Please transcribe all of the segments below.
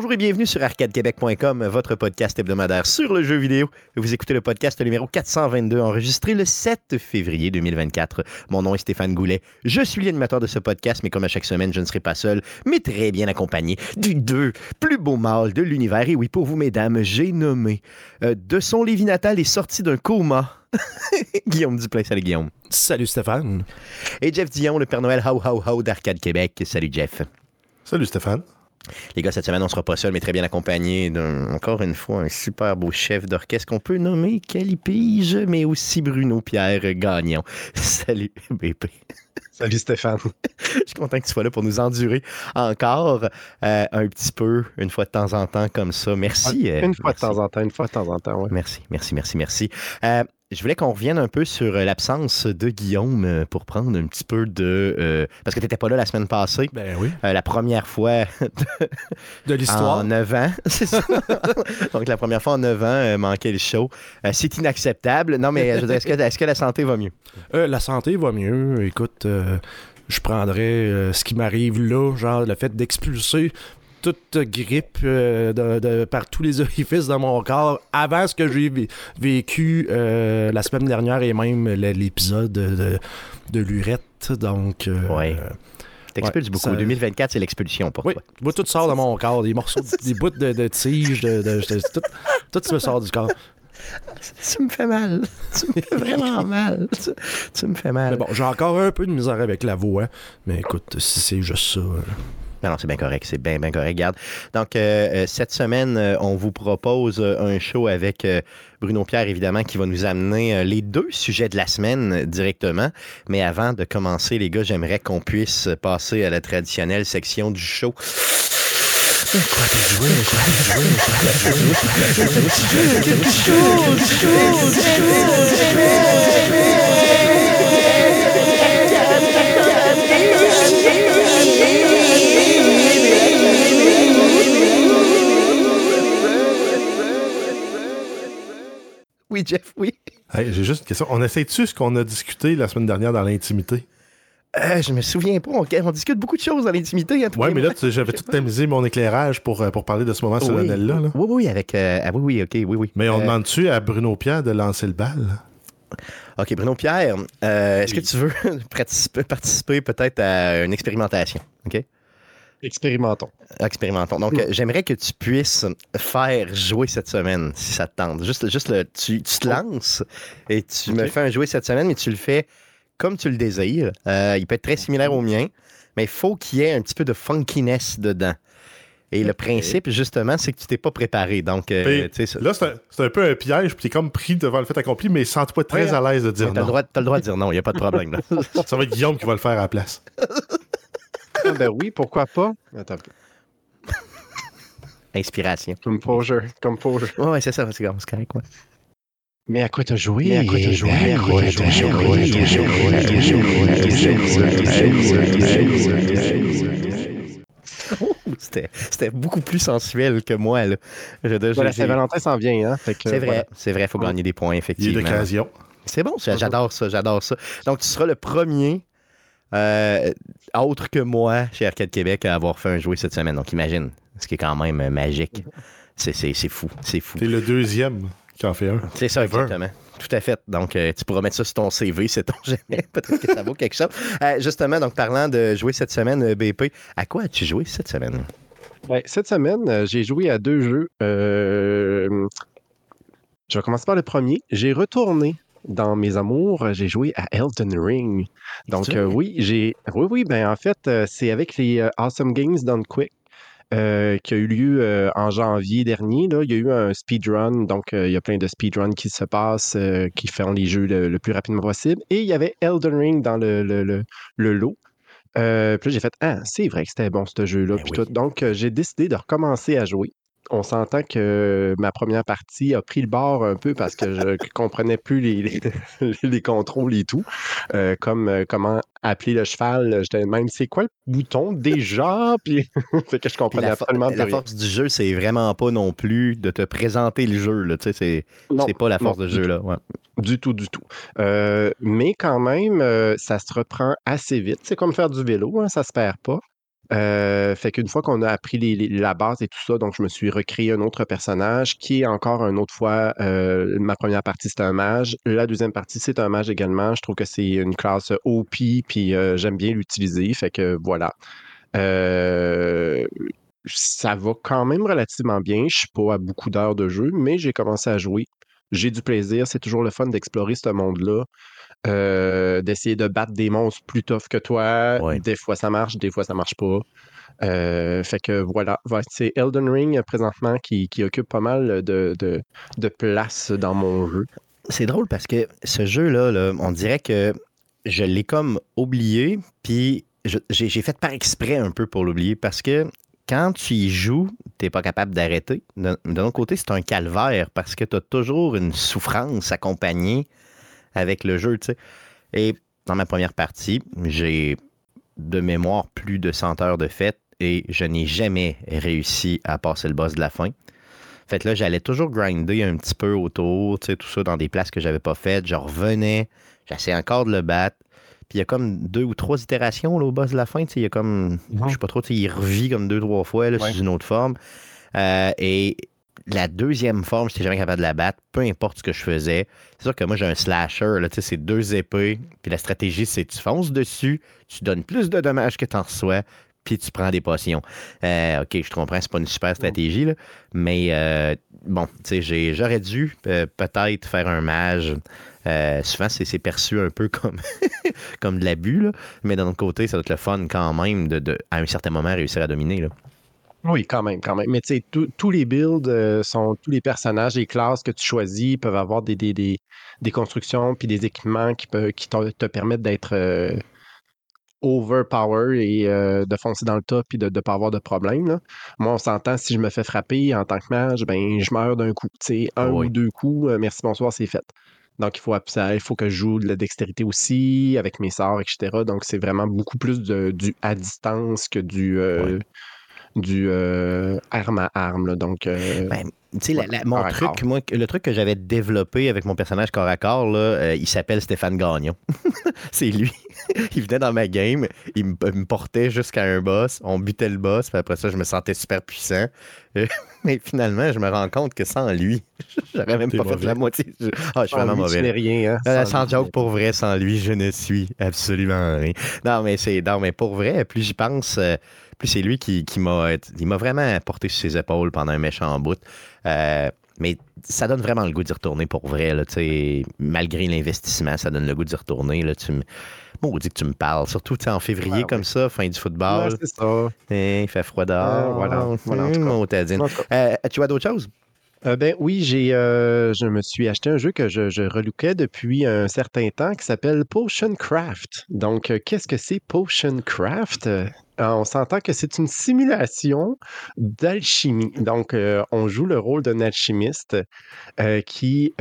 Bonjour et bienvenue sur arcadequebec.com, votre podcast hebdomadaire sur le jeu vidéo. Vous écoutez le podcast numéro 422, enregistré le 7 février 2024. Mon nom est Stéphane Goulet. Je suis l'animateur de ce podcast, mais comme à chaque semaine, je ne serai pas seul, mais très bien accompagné du deux plus beaux mâles de l'univers. Et oui, pour vous, mesdames, j'ai nommé euh, de son Lévis natal et sorti d'un coma. Guillaume Duplain, salut Guillaume. Salut Stéphane. Et Jeff Dion, le Père Noël How How How d'Arcade Québec. Salut Jeff. Salut Stéphane. Les gars, cette semaine, on sera pas seul, mais très bien accompagné d'un, encore une fois, un super beau chef d'orchestre qu'on peut nommer Calipige, mais aussi Bruno Pierre Gagnon. Salut, BP. Salut Stéphane. Je suis content que tu sois là pour nous endurer encore euh, un petit peu, une fois de temps en temps, comme ça. Merci. Une fois merci. de temps en temps, une fois de temps en temps, oui. Merci, merci, merci, merci. Euh, je voulais qu'on revienne un peu sur euh, l'absence de Guillaume euh, pour prendre un petit peu de... euh, parce que tu n'étais pas là la semaine passée. Ben oui. Euh, la première fois De l'histoire. en 9 ans, c'est ça. Donc la première fois en 9 ans, euh, manquer le show. C'est inacceptable. Non, mais je est-ce que, la santé va mieux? La santé va mieux. Écoute, je prendrais euh, ce qui m'arrive là, genre le fait d'expulser toute grippe euh, de, de- par tous les orifices de mon corps avant ce que j'ai vé- vécu euh, la semaine dernière et même l'épisode de, l'urette. Donc, euh, Ouais. T'expulses Ouais, beaucoup. ça- 2024, c'est l'expulsion pour oui, toi. moi, tout sort de mon corps, des morceaux, des bouts de, de tige, de, de- de- tout, tout me sort du corps. Tu me fais mal. Tu me fais vraiment mal. Tu, tu me fais mal. Mais bon, j'ai encore un peu de misère avec la voix, mais écoute, si c'est juste ça. euh, Non, non, c'est bien correct. C'est bien, bien correct. Garde. Donc, euh, euh, cette semaine, euh, on vous propose un show avec Bruno Pierre, évidemment, qui va nous amener les deux sujets de la semaine directement. Mais avant de commencer, les gars, j'aimerais qu'on puisse passer à la traditionnelle section du show. Oui, Jeff, oui. Hey, J'ai juste une question. On essaie-tu ce qu'on a discuté la semaine dernière dans l'intimité? Euh, je me souviens pas. On, on discute beaucoup de choses dans l'intimité. Hein, et mais là, j'avais tout tamisé mon éclairage pour, euh, pour parler de ce moment Oui. solennel-là. là. Oui, oui, avec. euh, ah oui, oui, ok, oui, oui. Mais on Euh, demande-tu à Bruno Pierre de lancer le bal? OK, Bruno Pierre, est-ce Oui. que tu veux participer, participer peut-être à une expérimentation? OK? Expérimentons. Expérimentons. Donc, j'aimerais que tu puisses faire jouer cette semaine, si ça te tente. Juste, juste le, tu, tu te lances et tu me fais un jouer cette semaine, mais tu le fais comme tu le désires. Euh, il peut être très similaire au mien, mais il faut qu'il y ait un petit peu de funkiness dedans. Et le principe, justement, c'est que tu t'es pas préparé. Donc, euh, ça- Là, c'est un, peu un piège, puis t'es comme pris devant le fait accompli, mais sens-toi très Ouais. à l'aise de dire le, non. t'as le droit de dire non, il n'y a pas de problème. là. Ça va être Guillaume qui va le faire à la place. Ah, ben oui, pourquoi pas? Attends. Inspiration. composure, composure. Ouais, ouais, c'est ça, c'est correct. ouais. Mais à quoi t'as joué? Mais à quoi t'as joué? Mais à quoi t'as joué? Oh, C'était beaucoup plus sensuel que moi. Là. Je- je- Voilà, Saint-Valentin s'en vient, hein? C'est vrai, voilà. c'est vrai, il faut gagner des points, Il est effectivement. d'occasion. C'est bon, ça, j'adore ça, j'adore ça. Donc, tu seras le premier, euh, autre que moi, chez Arcade Québec, à avoir fait un jouet cette semaine. Donc, imagine, ce qui est quand même euh, magique. C'est c'est- c'est fou, c'est fou. T'es le deuxième qui en fait un. C'est ça, Ever. exactement. Tout à fait. Donc, euh, tu pourras mettre ça sur ton CV, c'est ton jamais. Peut-être que ça vaut quelque chose. Euh, justement, donc, parlant de jouer cette semaine, BP, à quoi as-tu joué cette semaine? Ben, cette semaine, j'ai joué à deux jeux. Euh, Je vais commencer par le premier. J'ai retourné dans mes amours. J'ai joué à Elden Ring. Donc, euh, oui, j'ai. Oui, oui, ben en fait, euh, c'est avec les euh, Awesome Games Done Quick. euh, qui a eu lieu euh, en janvier dernier. Là. Il y a eu un speedrun, donc euh, il y a plein de speedruns qui se passent, qui font les jeux le, le plus rapidement possible. Et il y avait Elden Ring dans le, le, le- le lot. Puis là, j'ai fait Ah, c'est vrai que c'était bon ce jeu-là. Ben oui. Donc, j'ai décidé de recommencer à jouer. On s'entend que ma première partie a pris le bord un peu parce que je ne comprenais plus les, les, les contrôles et tout. Euh, comme euh, comment appeler le cheval. J'étais même, c'est quoi le bouton déjà? Puis, fait que je comprenais la, absolument plus la rien. force du jeu, c'est vraiment pas non plus de te présenter le jeu. là. Tu sais, C'est pas la force non, de du jeu. là. Ouais. Du tout, du tout. Euh, mais quand même, euh, ça se reprend assez vite. C'est comme faire du vélo, hein, ça se perd pas. Euh, fait qu'une fois qu'on a appris la base et tout ça, donc je me suis recréé un autre personnage qui est encore une autre fois, euh, ma première partie c'est un mage, la deuxième partie c'est un mage également. Je trouve que c'est une classe OP, puis euh, j'aime bien l'utiliser, fait que voilà. Ça va quand même relativement bien. Je suis pas à beaucoup d'heures de jeu, mais j'ai commencé à jouer. J'ai du plaisir. C'est toujours le fun d'explorer ce monde-là. Euh, d'essayer de battre des monstres plus tough que toi. Ouais. Des fois ça marche, des fois ça marche pas. Euh, fait que voilà, c'est Elden Ring présentement qui, qui occupe pas mal de, de, de place dans mon jeu. C'est drôle parce que ce jeu-là, là, on dirait que je l'ai comme oublié, puis j'ai fait par exprès un peu pour l'oublier parce que quand tu y joues, t'es pas capable d'arrêter. De l'autre côté, c'est un calvaire parce que tu as toujours une souffrance accompagnée avec le jeu, tu sais. Et dans ma première partie, j'ai de mémoire plus de 100 heures de fête et je n'ai jamais réussi à passer le boss de la fin. Fait que là, j'allais toujours grinder un petit peu autour, tu sais, tout ça dans des places que j'avais pas faites. Je revenais, j'essayais encore de le battre. Puis il y a comme deux ou trois itérations là, au boss de la fin. tu sais, Il y a comme, je sais pas trop, tu sais, il revit comme deux, trois fois là, Ouais. sous une autre forme. Euh, et la deuxième forme, j'étais jamais capable de la battre, peu importe ce que je faisais. C'est sûr que moi, j'ai un slasher, là, tu sais, c'est deux épées. Puis la stratégie, c'est tu fonces dessus, tu donnes plus de dommages que tu en reçois, puis tu prends des potions. Euh, ok, je comprends, c'est pas une super stratégie, là, mais euh, bon, tu sais, j'ai- j'aurais dû euh, peut-être faire un mage. Souvent, c'est perçu un peu comme, comme de l'abus, mais d'un autre côté, ça doit être le fun quand même de, de, à un certain moment, réussir à dominer. Là. Oui, quand même, quand même. Mais tu sais, tous- les builds euh, sont, tous les personnages, les classes que tu choisis peuvent avoir des, des, des, des constructions puis des équipements qui, peuvent, qui te, te permettent d'être euh, overpower et euh, de foncer dans le top puis de ne pas avoir de problème. là. Moi, on s'entend, si je me fais frapper en tant que mage, ben, je meurs d'un coup. Tu sais, un Oui. ou deux coups, euh, merci, bonsoir, c'est fait. Donc, il faut, ça- il faut que je joue de la dextérité aussi, avec mes sorts, etc. Donc, c'est vraiment beaucoup plus de, du à distance que du, euh, du euh, arme à arme. là. Donc, euh, Ben, tu sais, Ouais, mon truc, moi, le truc que j'avais développé avec mon personnage corps à corps, là, euh, il s'appelle Stéphane Gagnon. c'est lui. il venait dans ma game, il me, il me portait jusqu'à un boss, on butait le boss, puis après ça, je me sentais super puissant. Euh, mais finalement, je me rends compte que sans lui, j'aurais même pas fait la moitié. Je- Ah, je suis vraiment lui, mauvais. rien. hein. Euh, Sans sans lui, joke, pour vrai, sans lui, je ne suis absolument rien. Non, mais c'est non, mais pour vrai, plus j'y pense, euh, plus c'est lui qui, qui m'a il m'a vraiment porté sur ses épaules pendant un méchant bout. Euh, mais ça donne vraiment le goût d'y retourner pour vrai. Là, malgré l'investissement, ça donne le goût d'y retourner. Là, tu me... Maudit que tu me parles. Surtout en février Ouais, comme ça, fin du football. Ouais, c'est ça. Eh, il fait froid dehors. Euh, voilà, voilà, en tout cas. cas, Euh, tu vois d'autres choses? Euh, ben oui, j'ai, euh, je me suis acheté un jeu que je, je relookais depuis un certain temps qui s'appelle Potion Craft. Donc, qu'est-ce que c'est Potion Craft? Euh, on s'entend que c'est une simulation d'alchimie. Donc, euh, on joue le rôle d'un alchimiste euh, qui,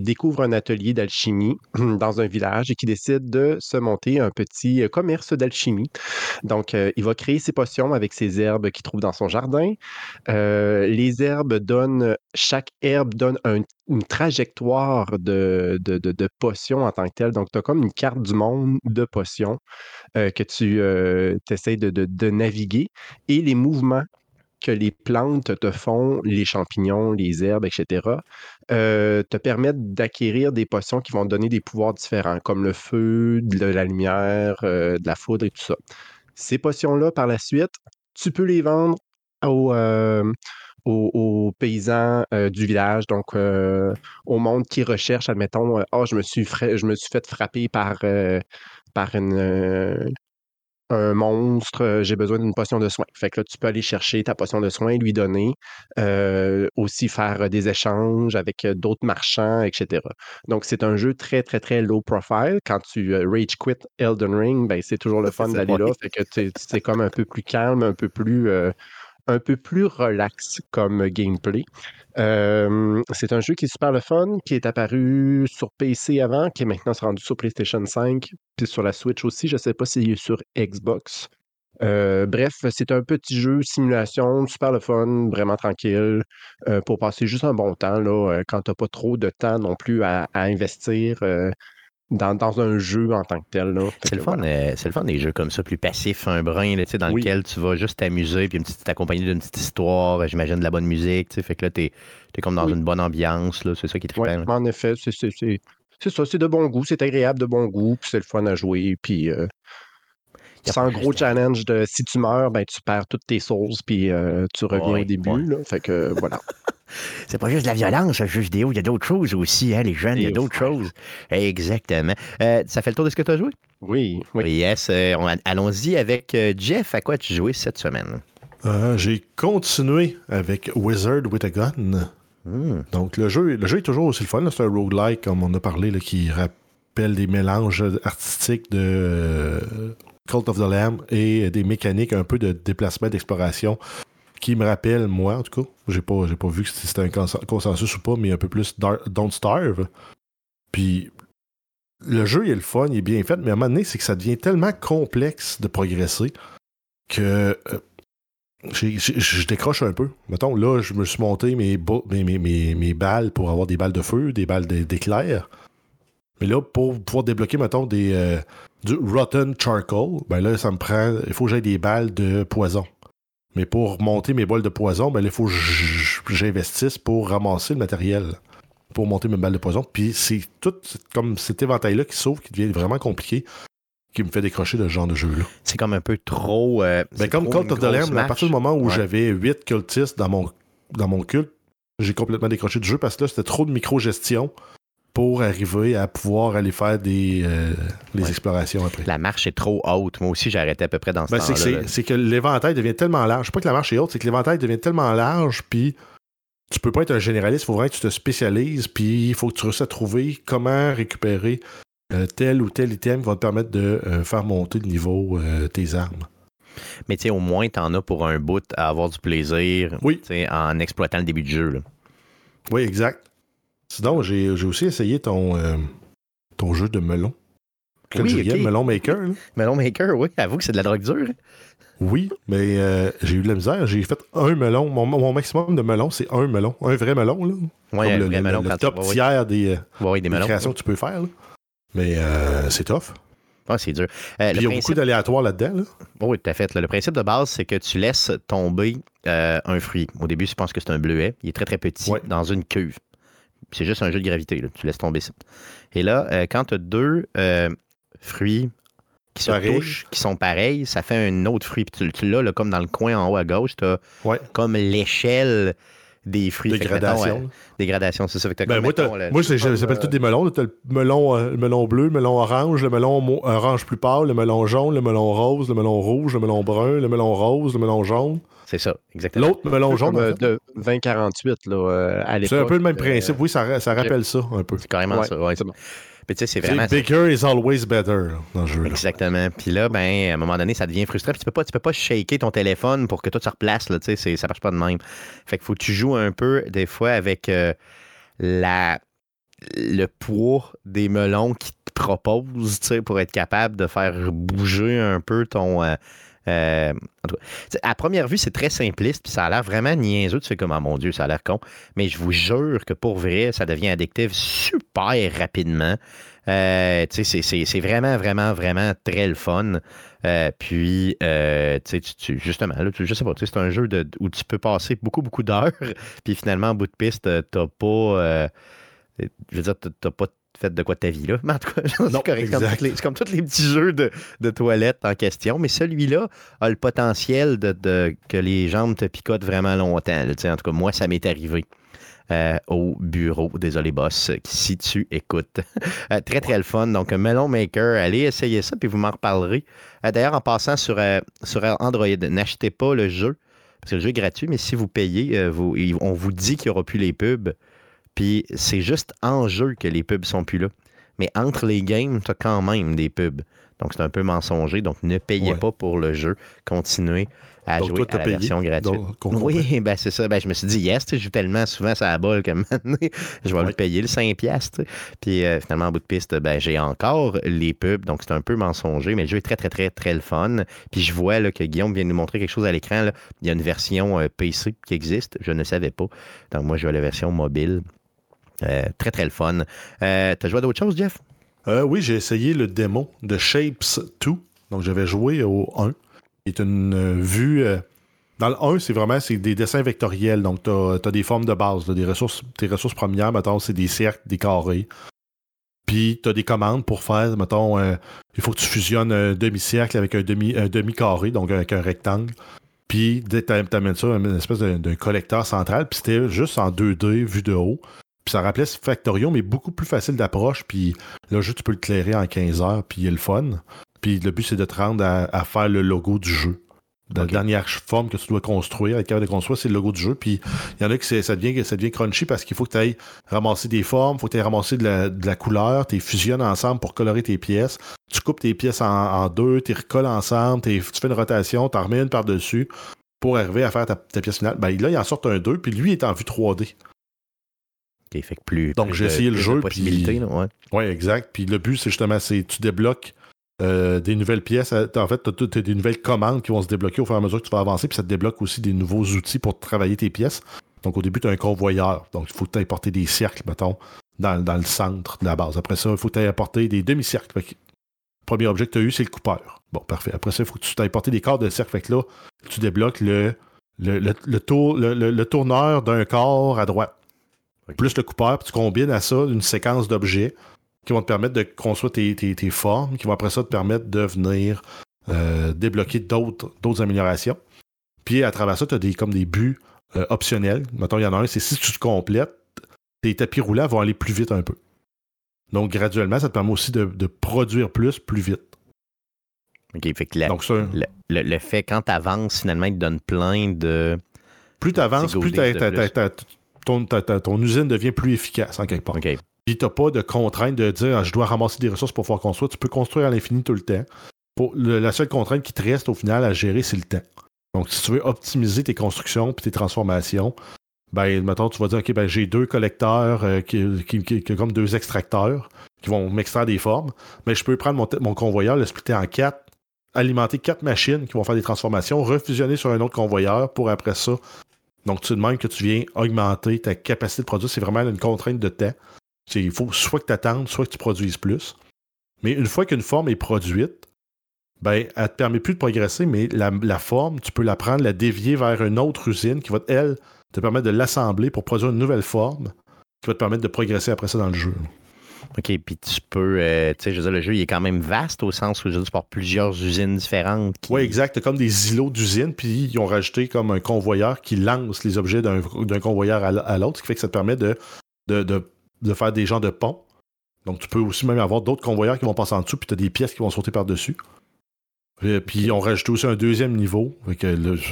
découvre un atelier d'alchimie dans un village et qui décide de se monter un petit commerce d'alchimie. Donc, il va créer ses potions avec ses herbes qu'il trouve dans son jardin. Les herbes donnent, chaque herbe donne un- une trajectoire de, potions en tant que telle. Donc, tu as comme une carte du monde de potions euh, que tu essaies de, naviguer et les mouvements que les plantes te font, les champignons, les herbes, etc., euh, te permettent d'acquérir des potions qui vont donner des pouvoirs différents, comme le feu, de la lumière, euh, de la foudre et tout ça. Ces potions-là, par la suite, tu peux les vendre euh, aux- aux paysans euh, du village, donc euh, au monde qui recherche, admettons, Ah, je me suis fra- je me suis fait frapper par, par une, un monstre, j'ai besoin d'une potion de soin. Fait que là, tu peux aller chercher ta potion de soin, lui donner, euh, aussi faire des échanges avec d'autres marchands, etc. Donc, c'est un jeu très, très, très low profile. Quand tu euh, rage quit Elden Ring, ben, c'est toujours le fun d'aller là. Fait que c'est comme un peu plus calme, un peu plus, euh, un peu plus relax comme gameplay. Euh, c'est un jeu qui est super le fun, qui est apparu sur PC avant, qui est maintenant rendu sur PlayStation 5, puis sur la Switch aussi. Je ne sais pas s'il est sur Xbox. Euh, bref, c'est un petit jeu simulation, super le fun, vraiment tranquille, euh, pour passer juste un bon temps là, quand tu n'as pas trop de temps non plus à investir. Dans, dans un jeu en tant que tel. C'est le, voilà. euh, le fun des jeux comme ça, plus passifs, un brin, là, dans Oui. lequel tu vas juste t'amuser, puis accompagné d'une petite histoire, euh, j'imagine de la bonne musique, fait que là, t'es es comme dans Oui. une bonne ambiance, là, c'est ça qui est Ouais, trippant. là. en effet, c'est ça, c'est de bon goût, c'est agréable de bon goût, puis c'est le fun à jouer, puis euh, Sans pas gros challenge de si tu meurs, ben tu perds toutes tes sources, puis euh, tu reviens Ouais, au début, ouais. là, fait que voilà. C'est pas juste de la violence, un jeu vidéo, il y a d'autres choses aussi, hein, les jeunes, il y a d'autres choses. Exactement. Euh, ça fait le tour de ce que tu as joué? Oui, oui. Yes, euh, on- allons-y avec euh, Jeff, à quoi as-tu joué cette semaine? Euh, J'ai continué avec Wizard with a Gun. Hmm. Donc, le jeu, le jeu est toujours aussi le fun. C'est un roguelike, comme on a parlé, là, qui rappelle des mélanges artistiques de euh, Cult of the Lamb et des mécaniques un peu de déplacement, d'exploration, qui me rappellent, moi, en tout cas, j'ai pas, j'ai pas vu si c'était un cons- consensus ou pas, mais un peu plus Don't Starve. Puis, le jeu, il est le fun, il est bien fait, mais à un moment donné, c'est que ça devient tellement complexe de progresser que euh, je décroche un peu. Mettons, là, je me suis monté mes, mes, mes, mes- balles pour avoir des balles de feu, des balles d'é- d'éclair. Mais là, pour pouvoir débloquer, mettons, des, euh, du Rotten Charcoal, ben là, ça me prend. Il faut que j'aie des balles de poison. Mais pour monter mes balles de poison, ben là, il faut que j'investisse pour ramasser le matériel. Pour monter mes balles de poison. Puis c'est tout comme cet éventail-là qui s'ouvre, qui devient vraiment compliqué, qui me fait décrocher de ce genre de jeu-là. C'est comme un peu trop. euh, Ben, comme Cult of the Lamb, à partir du moment où Ouais. j'avais 8 cultistes dans mon, dans mon culte, j'ai complètement décroché du jeu parce que là, c'était trop de micro-gestion pour arriver à pouvoir aller faire des, euh, les Ouais. explorations après. La marche est trop haute. Moi aussi, arrêté à peu près dans ce Ben, c'est, que temps-là. c'est, que l'éventail devient tellement large. Je sais pas que la marche est haute, c'est que l'éventail devient tellement large, puis tu peux pas être un généraliste, il faut vraiment que tu te spécialises, puis il faut que tu réussisses à trouver comment récupérer euh, tel ou tel item qui va te permettre de euh, faire monter le niveau tes armes. Mais tu sais, au moins, t'en as pour un bout à avoir du plaisir Oui. tu en exploitant le début du jeu. là. Oui, exact. Sinon, j'ai, aussi essayé ton, euh, ton jeu de melon. Quel Oui, jeu il y a, ok. Melon Maker. là. Melon Maker, oui, avoue que c'est de la drogue dure. Oui, mais euh, j'ai eu de la misère. J'ai fait un melon. Mon, mon maximum de melon, c'est un melon. Un vrai melon, là. Oui, Comme un le, vrai le- melon le top tiers des, euh, ouais, des créations que tu peux faire. là. Mais euh, c'est tough. Ah, c'est dur. Euh, Puis il y a principe- beaucoup d'aléatoires là-dedans. là. Oh Oui, tout à fait. là. Le principe de base, c'est que tu laisses tomber euh, un fruit. Au début, je pense que c'est un bleuet. Il est très, très petit Ouais. dans une cuve. C'est juste un jeu de gravité. là. Tu laisses tomber ça. Et là, euh, quand tu as deux euh, fruits qui se Pareil. touchent, qui sont pareils, ça fait un autre fruit. Puis tu, tu l'as là, comme dans le coin en haut à gauche, tu as Ouais. comme l'échelle des fruits. Mettons, Dégradation. euh, dégradation, c'est ça. Fait que Ben, comme, moi, mettons, le- moi, j'appelle euh, tous des melons. Tu as le melon, euh, le melon bleu, le melon orange, le melon orange plus pâle, le melon jaune, le melon rose, le melon rouge, le melon brun, le melon rose, le melon jaune. C'est ça, exactement. L'autre melon jaune, Comme, euh, de 2048 là, euh, à l'époque. c'est un peu le même euh, principe. Oui, ça, ça rappelle ça un peu. C'est carrément Ouais, ça. ouais. c'est bon. Puis tu sais, c'est vraiment. bigger is always better dans le jeu. là. Exactement. Puis là, ben, à un moment donné, ça devient frustrant. Puis tu peux pas, tu peux pas shaker ton téléphone pour que tout se replace. Là, tu sais, ça marche pas de même. Fait qu'il faut que tu joues un peu, des fois, avec euh, la, le poids des melons qui te proposent, tu sais, pour être capable de faire bouger un peu ton. euh, euh, à première vue, c'est très simpliste, puis ça a l'air vraiment niaiseux. Tu fais comme, ah mon Dieu, ça a l'air con. Mais je vous jure que pour vrai, ça devient addictif super rapidement. Euh, c'est- vraiment, vraiment, vraiment très le fun. Euh, puis, tu justement, là, tu- je sais pas, c'est un jeu où tu peux passer beaucoup, beaucoup d'heures. Puis finalement, en bout de piste, t'as pas. je veux dire, t'as pas fait de quoi de ta vie, là. Mais en tout cas, c'est Non, correct. C'est comme, tous les- petits jeux de, de toilette en question. Mais celui-là a le potentiel de, de- que les jambes te picotent vraiment longtemps. là. En tout cas, moi, ça m'est arrivé. euh, au bureau. Désolé, boss, si tu écoutes. Euh, très, très le fun. Donc, Melon Maker, allez essayer ça, puis vous m'en reparlerez. Euh, D'ailleurs, en passant sur, sur Android, n'achetez pas le jeu, parce que le jeu est gratuit, mais si vous payez, vous- on vous dit qu'il n'y aura plus les pubs. Puis c'est juste en jeu que les pubs sont plus là. Mais entre les games, tu as quand même des pubs. Donc, c'est un peu mensonger. Donc, ne payez Ouais. pas pour le jeu. Continuez à Donc, jouer toi, à la payé. version gratuite. Donc. Oui, ben c'est ça. Ben, je me suis dit, yes, je joue tellement souvent ça la bol que maintenant, je vais Ouais. le payer le 5$. piastres, tu sais. Puis euh, finalement, en bout de piste, ben, j'ai encore les pubs, donc c'est un peu mensonger, mais le jeu est très, très, très, très le fun. Puis je vois là, que Guillaume vient de nous montrer quelque chose à l'écran. Il y a une version euh, PC qui existe, je ne savais pas. Donc moi, je à la version mobile. Euh, très, très le fun. Euh, T'as joué à d'autres choses, Jeff? Euh, oui, j'ai essayé le démo de Shapes 2. Donc, j'avais joué au 1. qui est une vue. dans le 1, c'est vraiment c'est des dessins vectoriels. Donc, tu as, des formes de base. des ressources, tes ressources premières, mettons, c'est des cercles, des carrés. Puis, tu as des commandes pour faire, mettons, il faut que tu fusionnes un demi-cercle avec un demi- un demi-carré, donc avec un rectangle. Puis, tu amènes ça à une espèce d'un collecteur central. Puis, c'était juste en 2D, vu de haut. Puis, ça rappelait Factorio, mais beaucoup plus facile d'approche. Puis, Là, juste, tu peux le clairer en 15 heures, puis il est le fun. Puis le but, c'est de te rendre à, à faire le logo du jeu. La dernière forme que tu dois construire, être capable de construire, c'est le logo du jeu. Puis il y en a qui ça devient, ça devient crunchy parce qu'il faut que tu ailles ramasser des formes, il faut que tu ailles ramasser de la, de la couleur, tu les fusionnes ensemble pour colorer tes pièces. Tu coupes tes pièces en, en deux, tu les recolles ensemble, tu fais une rotation, tu en remets une par-dessus pour arriver à faire ta, ta pièce finale. Ben, là, il en sort un 2, puis lui il est en vue 3D. OK, fait que plus. Donc, j'ai essayé le jeu, puis- ouais. Oui, exact. Puis le but, c'est justement, c'est tu débloques euh, des nouvelles pièces. Euh, En fait, tu as, des nouvelles commandes qui vont se débloquer au fur et à mesure que tu vas avancer, puis ça te débloque aussi des nouveaux outils pour travailler tes pièces. Donc au début, tu as un convoyeur. Donc il faut que tu ailles porter des cercles, mettons, dans, dans le centre de la base. Après ça, il faut que tu ailles apporter des demi-cercles. Premier objet que tu as eu, c'est le coupeur. Bon, parfait. Après ça, il faut que tu ailles porter des corps de cercle. Fait que là, tu débloques le, le, le- le tour, le tourneur d'un corps à droite. Plus le coupeur, puis tu combines à ça une séquence d'objets qui vont te permettre de construire tes, tes- tes formes, qui vont après ça te permettre de venir euh, débloquer d'autres d'autres améliorations. Puis à travers ça, tu as des, comme des buts euh, optionnels. Mettons, il y en a un, c'est si tu te complètes, tes tapis roulants vont aller plus vite un peu. Donc graduellement, ça te permet aussi de, de produire plus, plus vite. OK, fait que la- Donc ça, le, le- le fait, quand tu avances, finalement, il te donne plein de. plus tu avances, plus ton, ta- ta- ton usine devient plus efficace en quelque part. OK. Puis t'as pas de contrainte de dire ah, je dois ramasser des ressources pour pouvoir construire. Tu peux construire à l'infini tout le temps. Pour, le- la seule contrainte qui te reste au final à gérer, c'est le temps. Donc si tu veux optimiser tes constructions puis tes transformations, ben mettons, tu vas dire OK, ben j'ai deux collecteurs euh, qui, qui- qui- qui- comme deux extracteurs qui vont m'extraire des formes. Mais je peux prendre mon, mon convoyeur, le splitter en quatre, alimenter quatre machines qui vont faire des transformations, refusionner sur un autre convoyeur pour après ça. Donc, tu demandes que tu viens augmenter ta capacité de produire. C'est vraiment une contrainte de temps. Il faut soit que tu attendes, soit que tu produises plus. Mais une fois qu'une forme est produite, ben, elle te permet plus de progresser, mais la, la forme, tu peux la prendre, la dévier vers une autre usine qui va, elle, te permettre de l'assembler pour produire une nouvelle forme qui va te permettre de progresser après ça dans le jeu. OK, puis tu peux. euh, tu sais, je veux dire, le jeu, il est quand même vaste au sens où je tu portes plusieurs usines différentes. Oui, exact. Comme des îlots d'usines, puis ils ont rajouté comme un convoyeur qui lance les objets d'un convoyeur à l'autre, ce qui fait que ça te permet de, de, de- faire des genres de ponts. Donc, tu peux aussi même avoir d'autres convoyeurs qui vont passer en dessous, puis tu as des pièces qui vont sauter par-dessus. Et puis, ils ont rajouté aussi un deuxième niveau.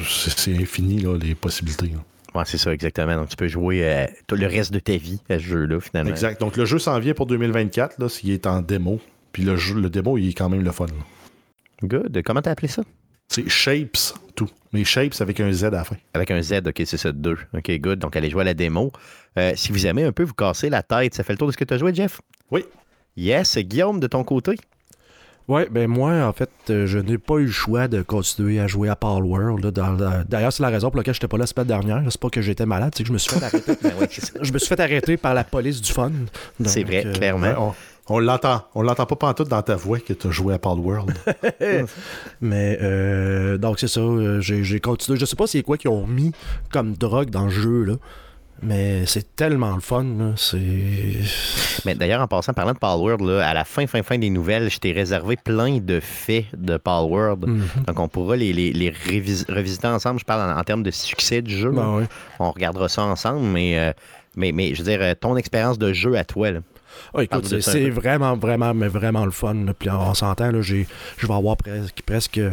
C'est infini, là, les possibilités. Ouais, c'est ça, exactement. Donc, tu peux jouer euh, tout le reste de ta vie à ce jeu-là, finalement. Exact. Donc, le jeu s'en vient pour 2024, là, s'il est en démo. Puis le, jeu, le démo, il est quand même le fun. là. Good. Comment t'as appelé ça? C'est Shapes, tout. Mais Shapes avec un Z à la fin. Avec un Z, OK, c'est ça, deux. OK, good. Donc, allez jouer à la démo. Euh, si vous aimez un peu vous casser la tête, ça fait le tour de ce que tu as joué, Jeff? Oui. Yes. Guillaume, de ton côté? Ouais, ben moi, en fait, euh, je n'ai pas eu le choix de continuer à jouer à Power World. D'ailleurs, c'est la raison pour laquelle j'étais pas là la semaine dernière. C'est pas que j'étais malade, c'est que je me suis fait arrêter. Ben oui, je me suis fait arrêter par la police du fun. C'est vrai, euh, clairement. Ouais, on on l'entend. On l'entend pas pantoute dans ta voix que tu as joué à Paul World. Mais euh, donc c'est ça, euh, j'ai j'ai continué. Je sais pas c'est quoi qu'ils ont mis comme drogue dans le jeu là. Mais c'est tellement le fun. C'est. Mais d'ailleurs, en passant, parlant de Palworld, là, à la fin, fin, fin des nouvelles, je t'ai réservé plein de faits de Palworld. Mhm. Donc, on pourra les, les, les révis- revisiter ensemble. Je parle en, en termes de succès du jeu. Ben. On regardera ça ensemble, mais, euh, mais, mais je veux dire, euh, ton expérience de jeu à toi, là. Ah, écoute, c'est vraiment, vraiment, mais vraiment le fun. là. Puis on s'entend, je vais avoir presque, presque euh,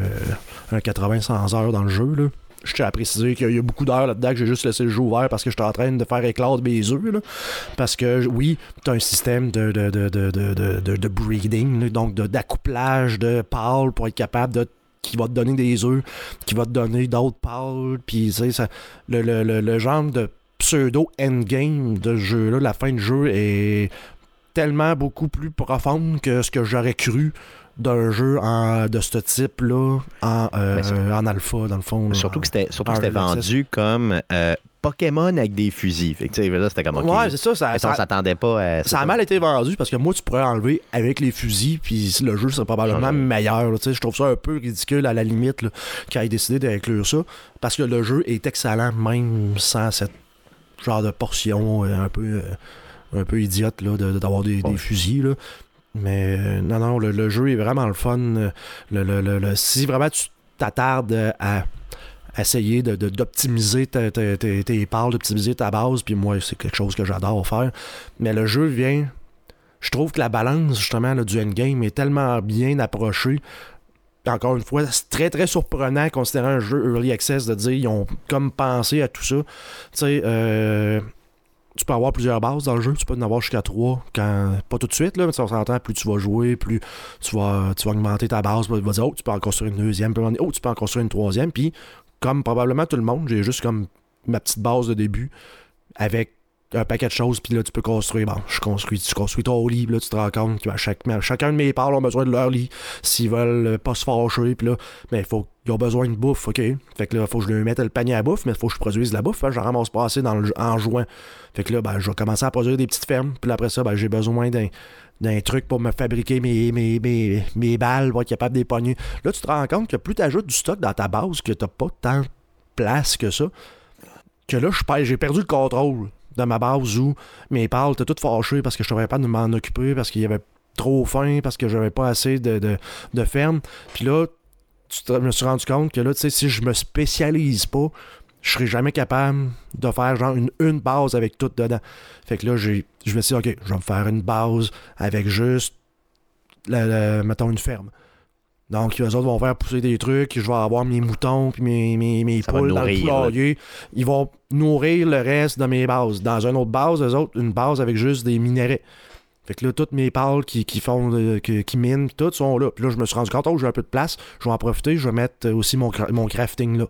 un 80-100 heures dans le jeu. Là. Je tiens à préciser qu'il y a beaucoup d'heures là-dedans que j'ai juste laissé le jeu ouvert parce que j'étais en train de faire éclore mes œufs. Parce que oui, tu as un système de, de, de, de, de, breeding, donc d'accouplage de pâles pour être capable de qui va te donner des œufs, qui va te donner d'autres pâles, puis tu sais, ça- le, le, le, le genre de pseudo endgame de ce jeu-là, la fin du jeu est tellement beaucoup plus profonde que ce que j'aurais cru d'un jeu en- de ce type-là en, euh, surtout- en alpha, dans le fond. Surtout que c'était surtout vendu comme euh, Pokémon avec des fusils. Fait que, c'était comme. Ouais, c'est ça. Ça, on s'attendait pas à ça a mal été vendu parce que moi, tu pourrais enlever avec les fusils, puis le jeu serait probablement meilleur. là. Je trouve ça un peu ridicule à la limite là, qu'il ait décidé d'inclure ça parce que le jeu est excellent même sans cette genre de portion euh, un peu, un peu idiote là, de- d'avoir des, des Ouais. fusils. Là. Mais euh, non, non, le, le jeu est vraiment le fun. Le, le- si vraiment tu t'attardes à essayer de- de- d'optimiser ta- tes tes parts, d'optimiser ta base, puis moi, c'est quelque chose que j'adore faire. Mais le jeu vient. Je trouve que la balance, justement, du endgame est tellement bien approchée. Encore une fois, c'est très très surprenant considérant un jeu Early Access de dire ils ont comme pensé à tout ça. Tu sais, euh, tu peux avoir plusieurs bases dans le jeu, tu peux en avoir jusqu'à trois, quand pas tout de suite, là, mais on s'entend, plus tu vas jouer, plus tu vas, tu vas augmenter ta base, tu vas dire, oh, tu peux en construire une deuxième, puis oh, tu peux en construire une troisième, puis comme probablement tout le monde, j'ai juste comme ma petite base de début avec un paquet de choses, puis là, tu peux construire. Bon, je construis, tu construis ton lit, là, tu te rends compte que ben, chaque, chacun de mes parts ont besoin de leur lit s'ils veulent euh, pas se fâcher, puis là, ben, il faut, ils ont besoin de bouffe, OK? Fait que là, faut que je leur mette le panier à bouffe, mais faut que je produise de la bouffe, hein, j'en ramasse pas assez dans en jouant. Fait que là, ben, je vais commencer à produire des petites fermes, puis après ça, ben, j'ai besoin d'un d'un truc pour me fabriquer mes, mes, mes, mes balles, pour être capable de les pogner. Là, tu te rends compte que plus tu ajoutes du stock dans ta base, que t'as pas tant de place que ça, que là, j'ai perdu le contrôle de ma base où mes pales étaient toutes fâchées parce que je ne savais pas de m'en occuper, parce qu'il y avait trop faim, parce que j'avais pas assez de, de, ferme. Puis là, je me suis rendu compte que là, tu sais, si je me spécialise pas, je serai jamais capable de faire genre une, une base avec tout dedans. Fait que là, je me suis dit, OK, je vais me faire une base avec juste, la- la- mettons, une ferme. Donc, eux autres vont faire pousser des trucs, je vais avoir mes moutons puis mes, mes, mes poules dans le là. poulailler. Ils vont nourrir le reste de mes bases. Dans une autre base, eux autres, une base avec juste des minéraux. Fait que là, toutes mes pales qui, qui font, euh, qui, qui minent, tout sont là. Puis là, je me suis rendu compte, oh, j'ai un peu de place, je vais en profiter, je vais mettre aussi mon, mon crafting là.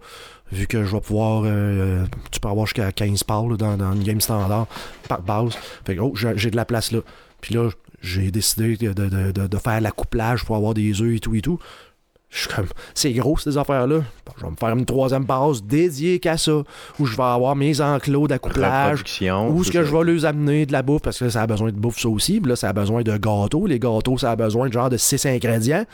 Vu que je vais pouvoir, euh, tu peux avoir jusqu'à 15 pales là, dans, dans une game standard par base. Fait que, oh, j'ai j'ai de la place là. Puis là, j'ai décidé de, de, de, faire l'accouplage pour avoir des œufs et tout et tout. Je suis comme, c'est gros ces affaires-là. Je vais me faire une troisième base dédiée qu'à ça, où je vais avoir mes enclos d'accouplage, où est-ce que ça. je vais leur amener de la bouffe parce que ça a besoin de bouffe ça aussi. Puis là, ça a besoin de gâteaux. Les gâteaux, ça a besoin de genre de six ingrédients.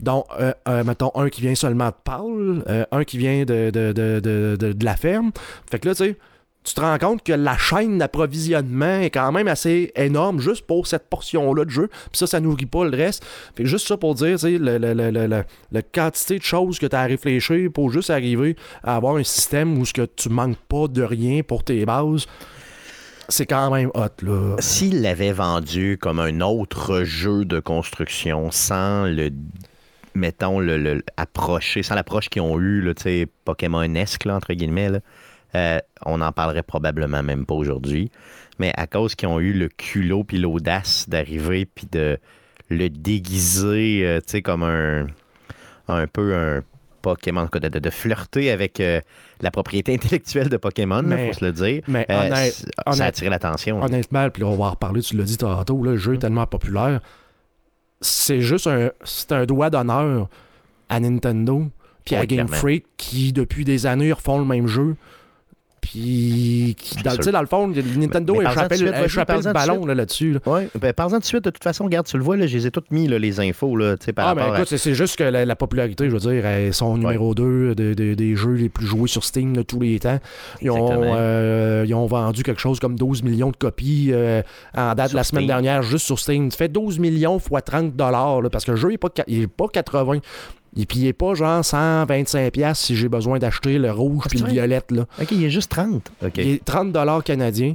Donc, euh, euh, mettons, un qui vient seulement de Paul, euh, un qui vient de, de, de, de, de- de la ferme. Fait que là, tu sais, tu te rends compte que la chaîne d'approvisionnement est quand même assez énorme juste pour cette portion-là de jeu. Puis ça, ça nourrit pas le reste. Fait juste ça pour dire, tu la quantité de choses que tu as à réfléchir pour juste arriver à avoir un système où ce que tu manques pas de rien pour tes bases, c'est quand même hot, là. S'il l'avait vendu comme un autre jeu de construction sans le mettons le, approcher sans l'approche qu'ils ont eu tu sais, Pokémon-esque entre guillemets là, euh, on n'en parlerait probablement même pas aujourd'hui mais à cause qu'ils ont eu le culot puis l'audace d'arriver puis de le déguiser euh, tu sais comme un un peu un Pokémon de, de- de flirter avec euh, la propriété intellectuelle de Pokémon il faut se le dire Mais Euh, honnête- ça a attiré l'attention honnêtement, puis là, on va en reparler, tu l'as dit tantôt, le jeu est tellement populaire. C'est juste un, c'est un doigt d'honneur à Nintendo puis à Game. Freak qui, depuis des années, refont le même jeu. Puis, dans, dans le fond, Nintendo mais parle-en échappait, suite, échappait le ballon là, là-dessus. là. Oui, ben, parle-en tout de suite. De toute façon, regarde, tu le vois, là, je les ai toutes mis, là, les infos, là, par Ah, mais rapport écoute, c'est- c'est juste que la, la popularité, je veux dire, elles sont numéro 2 des jeux les plus joués sur Steam de tous les temps. Ils ont, euh, ils ont vendu quelque chose comme 12 millions de copies euh, en date de la semaine Steam. dernière, juste sur Steam. Tu fais 12 millions fois 30 dollars, parce que le jeu n'est pas, il est pas 80. Et puis il n'est pas genre 125$ piastres si j'ai besoin d'acheter le rouge Ah, puis le violette. Là. OK, il est juste 30. OK. Il est 30 dollars canadiens.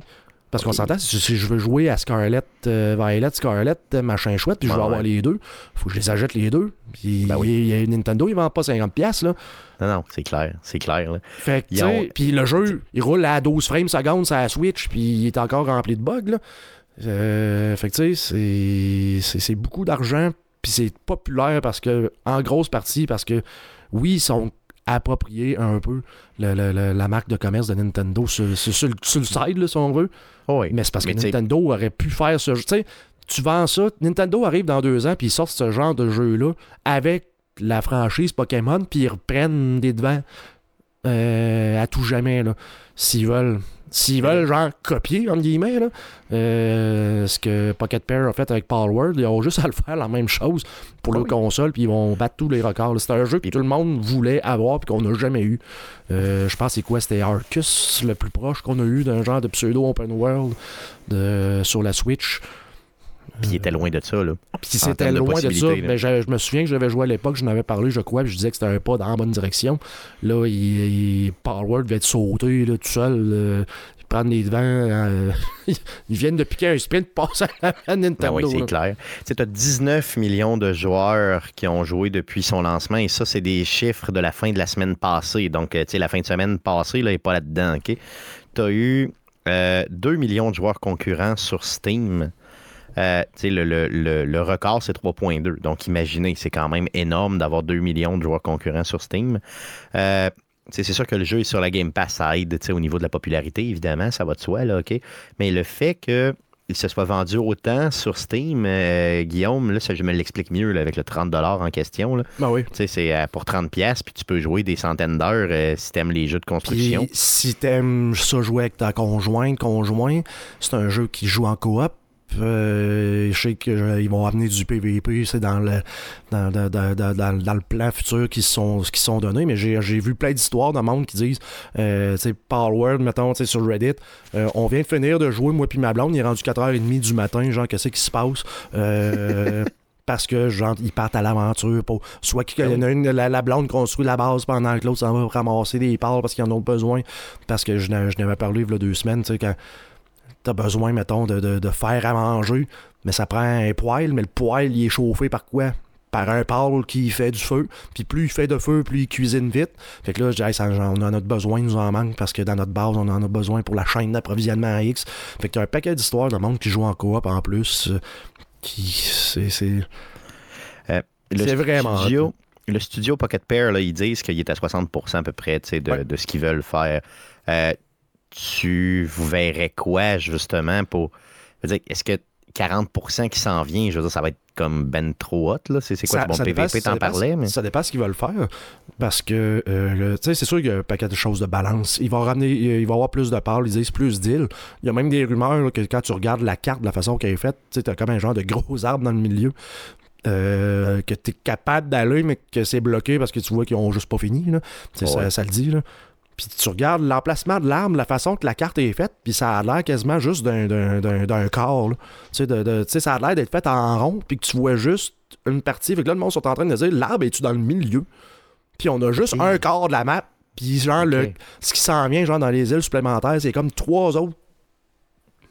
Parce qu'on s'entend, si, je veux jouer à Scarlet, euh, Violet, Scarlet, euh, machin chouette, puis je veux avoir ouais. les deux, faut que je les achète les deux. Puis Ben oui. il y a- Nintendo, ils vendent pas 50$, piastres, là. Non, non, c'est clair. C'est clair, là. Fait que, ont- puis le jeu, il roule à 12 frames secondes sur la Switch, puis il est encore rempli de bugs, là. Euh, fait que, tu sais, c'est beaucoup d'argent, puis c'est populaire parce que, en grosse partie, parce que, oui, ils sont appropriés un peu le- le- le- la marque de commerce de Nintendo sur, sur- sur le- sur le side, là, si on veut. Oh, oui. Mais c'est parce que Mais Nintendo aurait pu faire ce jeu. Tu sais, tu vends ça, Nintendo arrive dans deux ans, puis ils sortent ce genre de jeu-là avec la franchise Pokémon, puis ils reprennent des devants. euh, à tout jamais. là. S'ils veulent. S'ils veulent, genre, copier, entre guillemets, là, euh, ce que Pocket Pair a fait avec Power Word, ils ont juste à le faire la même chose pour Ah leur oui. console, puis ils vont battre tous les records. C'est un jeu que tout le monde voulait avoir, puis qu'on n'a jamais eu. Euh, je pense, c'est quoi? C'était Arcus, le plus proche qu'on a eu d'un genre de pseudo open world de, sur la Switch. Puis il était loin de ça, là. Puis En c'était de loin de ça. là. Ben, je, je me souviens que j'avais joué à l'époque, j'en avais parlé, je crois, puis je disais que c'était un pas dans la bonne direction. Là, il, il, Power devait être sauté là, tout seul. euh, il prend les devants. euh, ils viennent de piquer un sprint, passer à la Ah Nintendo. oui, c'est clair. Tu as 19 millions de joueurs qui ont joué depuis son lancement et ça, c'est des chiffres de la fin de la semaine passée. Donc, euh, tu sais, la fin de semaine passée, là, n'est pas là-dedans, OK? Tu as eu euh, 2 millions de joueurs concurrents sur Steam. Euh, le, le- le- le record, c'est 3.2. Donc, imaginez, c'est quand même énorme d'avoir 2 millions de joueurs concurrents sur Steam. Euh, c'est sûr que le jeu est sur la Game Pass, ça aide au niveau de la popularité, évidemment, ça va de soi, là, OK? Mais le fait que il se soit vendu autant sur Steam, euh, Guillaume, là, ça, je me l'explique mieux là, avec le 30 en question. là. Ben oui. Tu sais, c'est euh, pour 30 pièces puis tu peux jouer des centaines d'heures euh, si t'aimes les jeux de construction. Puis si t'aimes ça jouer avec ta conjointe, conjoint, c'est un jeu qui joue en coop. Euh, je sais qu'ils vont amener du PVP, c'est dans le dans, dans- dans- dans- dans- dans le plan futur qui se sont, qui sont donnés, mais j'ai vu plein d'histoires de monde qui disent euh, tu Power mettons, sur Reddit, euh, on vient de finir de jouer, moi puis ma blonde, il est rendu 4h30 du matin, genre, qu'est-ce qui se passe? Euh, parce que genre ils partent à l'aventure soit qu'il y en a une la, blonde construit la base pendant que l'autre s'en va ramasser des parts parce qu'ils en ont besoin parce que je n'avais n'avais parlé il y a deux semaines tu sais t'as besoin mettons de, de, de faire à manger mais ça prend un poêle mais le poêle il est chauffé par quoi? Par un pâle qui fait du feu. Puis plus il fait de feu plus il cuisine vite. Fait que là je dis hey, ça, on en a besoin nous en manque parce que dans notre base on en a besoin pour la chaîne d'approvisionnement à X. Fait que t'as un paquet d'histoires de monde qui joue en coop en plus euh, qui c'est c'est c'est vraiment studio, le studio Pocket Pair, là, ils disent qu'il est à 60% à peu près tu de, Ouais. de ce qu'ils veulent faire. Euh, tu vous verrais quoi, justement, pour. Est-ce que 40% qui s'en vient, je veux dire, ça va être comme ben trop hot, là? C'est c'est quoi Ça- ce bon ça PVP, t'en parlais, mais. Ça dépend ce qu'ils veulent faire. Parce que, euh, tu sais, c'est sûr qu'il y a un paquet de choses de balance. Ils vont ramener, il va y avoir plus de parts, ils disent plus d'îles. Il y a même des rumeurs là, que quand tu regardes la carte de la façon qu'elle est faite, tu sais, t'as comme un genre de gros arbre dans le milieu. euh, que tu es capable d'aller, mais que c'est bloqué parce que tu vois qu'ils ont juste pas fini. Là. Ouais. ça le dit. Là. Puis tu regardes l'emplacement de l'arbre, la façon que la carte est faite, puis ça a l'air quasiment juste d'un, d'un, d'un, d'un corps. Tu sais, ça a l'air d'être fait en rond, puis que tu vois juste une partie. Fait que là, le monde sont en train de dire l'arbre est-tu dans le milieu? Puis on a juste un quart de la map. Puis genre, le, ce qui s'en vient, genre dans les îles supplémentaires, c'est comme trois autres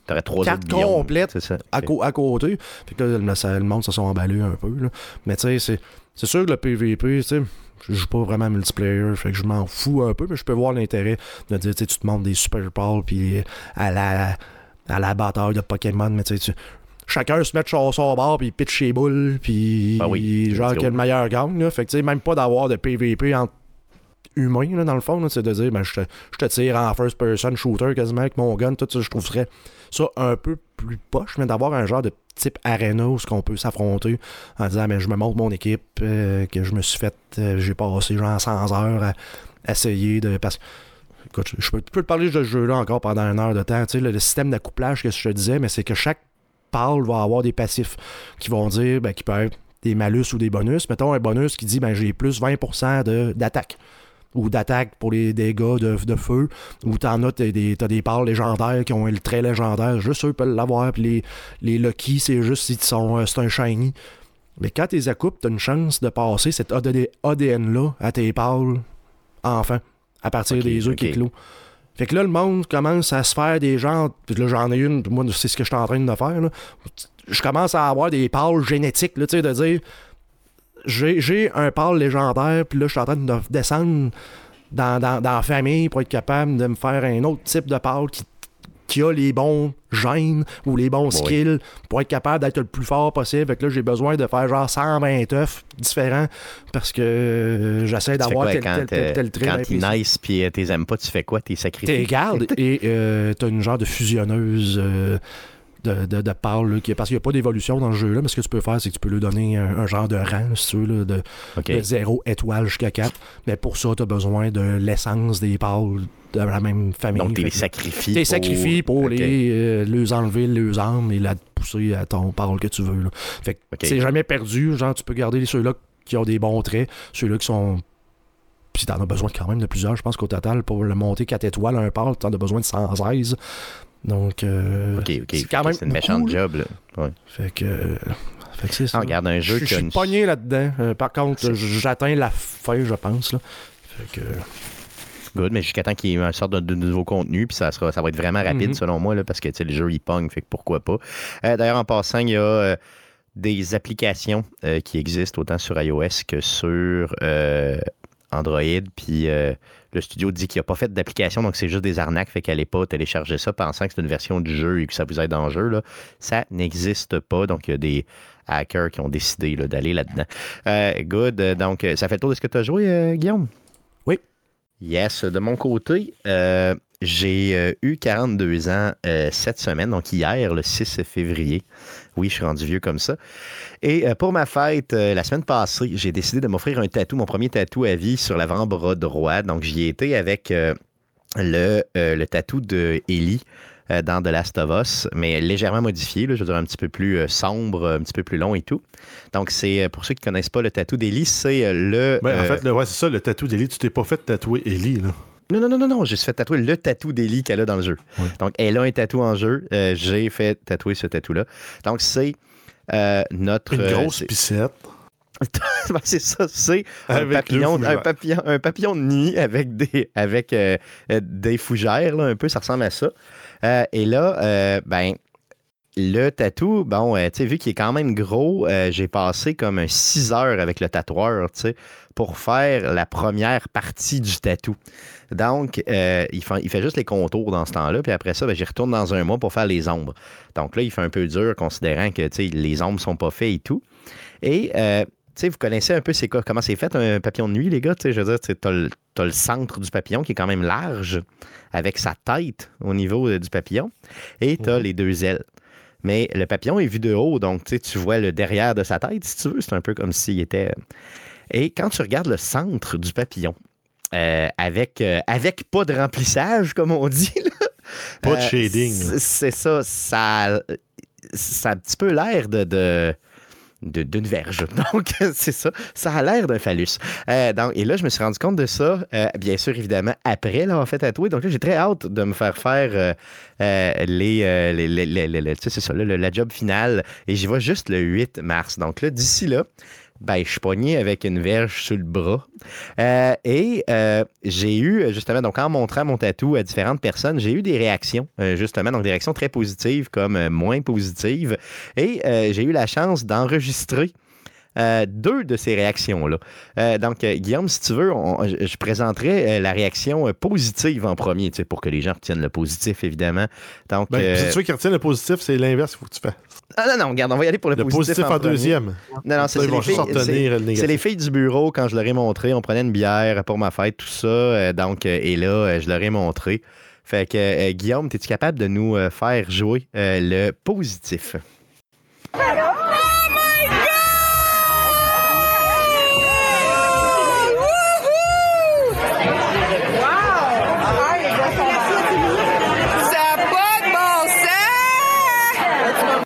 T'aurais trois Carte autres biomes, complète C'est ça. à, co- à côté. Fait que là, le, monde se sont emballés un peu. là. Mais tu sais, c'est, c'est sûr que le PVP, tu sais, je joue pas vraiment multiplayer, fait que je m'en fous un peu, mais je peux voir l'intérêt de dire, tu sais, tu te montres des super puis à la, à la bataille de Pokémon, mais tu sais, tu- chacun se met sur son bord, puis pitch ses boules, puis Ah oui, genre let's go. quel meilleur gang, là. Fait que tu sais, même pas d'avoir de PVP entre humains, là, dans le fond, c'est de dire, ben, je te, je te tire en first person shooter quasiment avec mon gun, tout ça, je trouverais ça un peu plus poche, mais d'avoir un genre de type arena où ce qu'on peut s'affronter en disant mais je me montre mon équipe euh, que je me suis fait euh, j'ai passé genre 100 heures à essayer de parce écoute, je peux, te parler de ce jeu là encore pendant une heure de temps tu sais le, système d'accouplage que je te disais mais c'est que chaque pâle va avoir des passifs qui vont dire ben, qui peuvent être des malus ou des bonus. Mettons un bonus qui dit ben j'ai plus 20% de- d'attaque ou d'attaque pour les dégâts de, de feu, ou t'en as t'as des, t'as des pâles légendaires qui ont le trait légendaire, juste eux peuvent l'avoir, puis les, les Lucky, c'est juste si sont, euh, c'est un shiny. Mais quand t'es accoupes, t'as une chance de passer cet ADN-là à tes pâles enfants, à partir des œufs qui clôt. Fait que là, le monde commence à se faire des gens. Puis là, j'en ai une, moi, c'est ce que je suis en train de faire. là. Je commence à avoir des pâles génétiques, là, tu sais, de dire j'ai un pâle légendaire, puis là, je suis en train de descendre dans, dans, dans la famille pour être capable de me faire un autre type de pâle qui, qui a les bons gènes ou les bons Oui. skills pour être capable d'être le plus fort possible. Fait que là, j'ai besoin de faire genre 120 œufs différents parce que euh, j'essaie d'avoir tel, quand, tel, tel, euh, tel trait. quand ils précis. nice puis euh, t'es aimes pas, tu fais quoi? T'es sacrifié? T'es garde et euh, t'as une genre de fusionneuse euh, de, de, de Paul, là, qui- parce qu'il n'y a pas d'évolution dans le jeu là, mais ce que tu peux faire, c'est que tu peux lui donner un, un genre de rang, si tu veux, là, de, OK. de 0 étoile jusqu'à 4. Mais pour ça, tu as besoin de l'essence des pâles de la même famille. Donc, tu les sacrifies. T'es pour- sacrifié pour les, euh, les enlever, les armes et la pousser à ton parole que tu veux. là. Fait que c'est jamais perdu. Genre, tu peux garder ceux-là qui ont des bons traits, ceux-là qui sont. Puis t'en as besoin quand même de plusieurs. Je pense qu'au total, pour le monter 4 étoiles, un pâle, t'en as besoin de 116. Donc, euh, c'est quand même. C'est une méchante job, là. Ouais. Fait que. euh, Fait que c'est ça. Ah, regarde un Je jeu je suis une... pogné là-dedans. Euh, par contre, j'atteins la fin, je pense. Là. Fait que. Good, mais jusqu'à temps qu'il y ait une sorte de, de nouveau contenu, puis ça, sera, ça va être vraiment rapide Mhm. selon moi, là, parce que tu sais, le jeu il pogne, fait que pourquoi pas. Euh, D'ailleurs, en passant, il y a euh, des applications euh, qui existent autant sur iOS que sur euh, Android, puis euh, le studio dit qu'il n'a pas fait d'application, donc c'est juste des arnaques, fait qu'allez pas télécharger ça pensant que c'est une version du jeu et que ça vous aide dans le jeu. Là. Ça n'existe pas, donc il y a des hackers qui ont décidé là, d'aller là-dedans. Euh, good, donc ça fait le tour de ce que tu as joué, euh, Guillaume? Oui. Yes, de mon côté, euh, j'ai eu 42 ans cette semaine, donc hier, le 6 février. Oui, je suis rendu vieux comme ça. Et euh, pour ma fête, euh, la semaine passée, j'ai décidé de m'offrir un tatou, mon premier tatou à vie sur l'avant-bras droit. Donc, j'y ai été avec euh, le, le tatou de Ellie dans The Last of Us, mais légèrement modifié, là, je veux dire un petit peu plus sombre, un petit peu plus long et tout. Donc, c'est pour ceux qui ne connaissent pas le tatou d'Ellie, c'est le. Ben, En fait, ouais, c'est ça, le tatou d'Ellie. Tu t'es pas fait tatouer Ellie, là. Non, non, non, non, non, j'ai fait tatouer le tatou d'Ellie qu'elle a dans le jeu. Donc, elle a un tatou en jeu. euh, j'ai fait tatouer ce tatou-là. Donc, c'est euh, notre. Une euh, grosse c'est- pissette. Ben, c'est ça, c'est un papillon, un, papillon, un papillon de nuit avec des, avec, euh, des fougères, là, un peu, ça ressemble à ça. Euh, et là, euh, ben, le tatou, bon, tu sais, vu qu'il est quand même gros, j'ai passé comme un 6 heures avec le tatoueur, tu sais, pour faire la première partie du tatou. Donc, euh, il, fait, il fait juste les contours dans ce temps-là, puis après ça, ben, j'y retourne dans un mois pour faire les ombres. Donc là, il fait un peu dur, considérant que, les ombres sont pas faites et tout. Et, euh, vous connaissez un peu c'est quoi, comment c'est fait un papillon de nuit, les gars? Je veux dire, tu as le, centre du papillon qui est quand même large, avec sa tête au niveau euh, du papillon, et tu as les deux ailes. Mais le papillon est vu de haut, donc tu vois le derrière de sa tête, si tu veux. C'est un peu comme s'il était. Et quand tu regardes le centre du papillon, euh, avec, euh, avec pas de remplissage, comme on dit, là, Pas de euh, shading. c'est- C'est ça. Ça, ça a un petit peu l'air de. d'une verge. Donc, c'est ça. Ça a l'air d'un phallus. Euh, donc, et là, je me suis rendu compte de ça, euh, bien sûr, évidemment, après l'avoir fait tatouer. Donc là, j'ai très hâte de me faire faire euh, les, les, les- les- ça, là, le- la job finale. Et j'y vais juste le 8 mars. Donc là, d'ici là, ben, je suis pogné avec une verge sur le bras. Euh, et euh, j'ai eu, justement, donc en montrant mon tatou à différentes personnes, j'ai eu des réactions, euh, justement, donc des réactions très positives comme moins positives. Et j'ai eu la chance d'enregistrer euh, deux de ces réactions-là. Euh, donc, euh, Guillaume, si tu veux, on- je, présenterai euh, la réaction euh, positive en premier, tu sais, pour que les gens retiennent le positif, évidemment. Donc, Ben, euh, Si tu veux qu'il retienne le positif, c'est l'inverse qu'il faut que tu fasses. ah, non, non, regarde, on va y aller pour le, Le positif en, deuxième. Non, non, c'est les le les filles du bureau, quand je leur ai montré, on prenait une bière pour ma fête, tout ça. euh, donc, euh, et là, euh, je leur ai montré. Fait que, euh, Guillaume, es-tu capable de nous euh, faire jouer euh, le positif? Ça a pas de bon sens!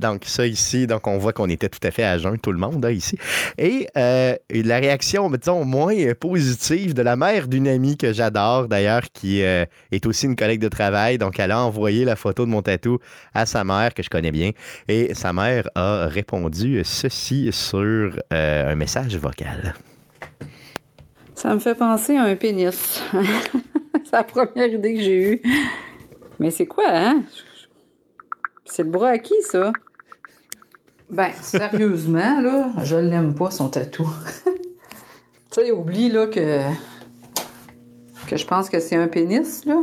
Donc, ça ici, donc on voit qu'on était tout à fait à jeun, tout le monde, hein, ici. Et euh, la réaction, disons, moins positive de la mère d'une amie que j'adore, d'ailleurs, qui euh, est aussi une collègue de travail. Donc, elle a envoyé la photo de mon tatou à sa mère, que je connais bien. Et sa mère a répondu ceci sur euh, un message vocal. Ça me fait penser à un pénis. c'est la première idée que j'ai eue. Mais c'est quoi, hein? C'est le bras à qui, ça? Ben, sérieusement, là, je l'aime pas, son tatou. tu sais, oublie, là, que... que je pense que c'est un pénis, là.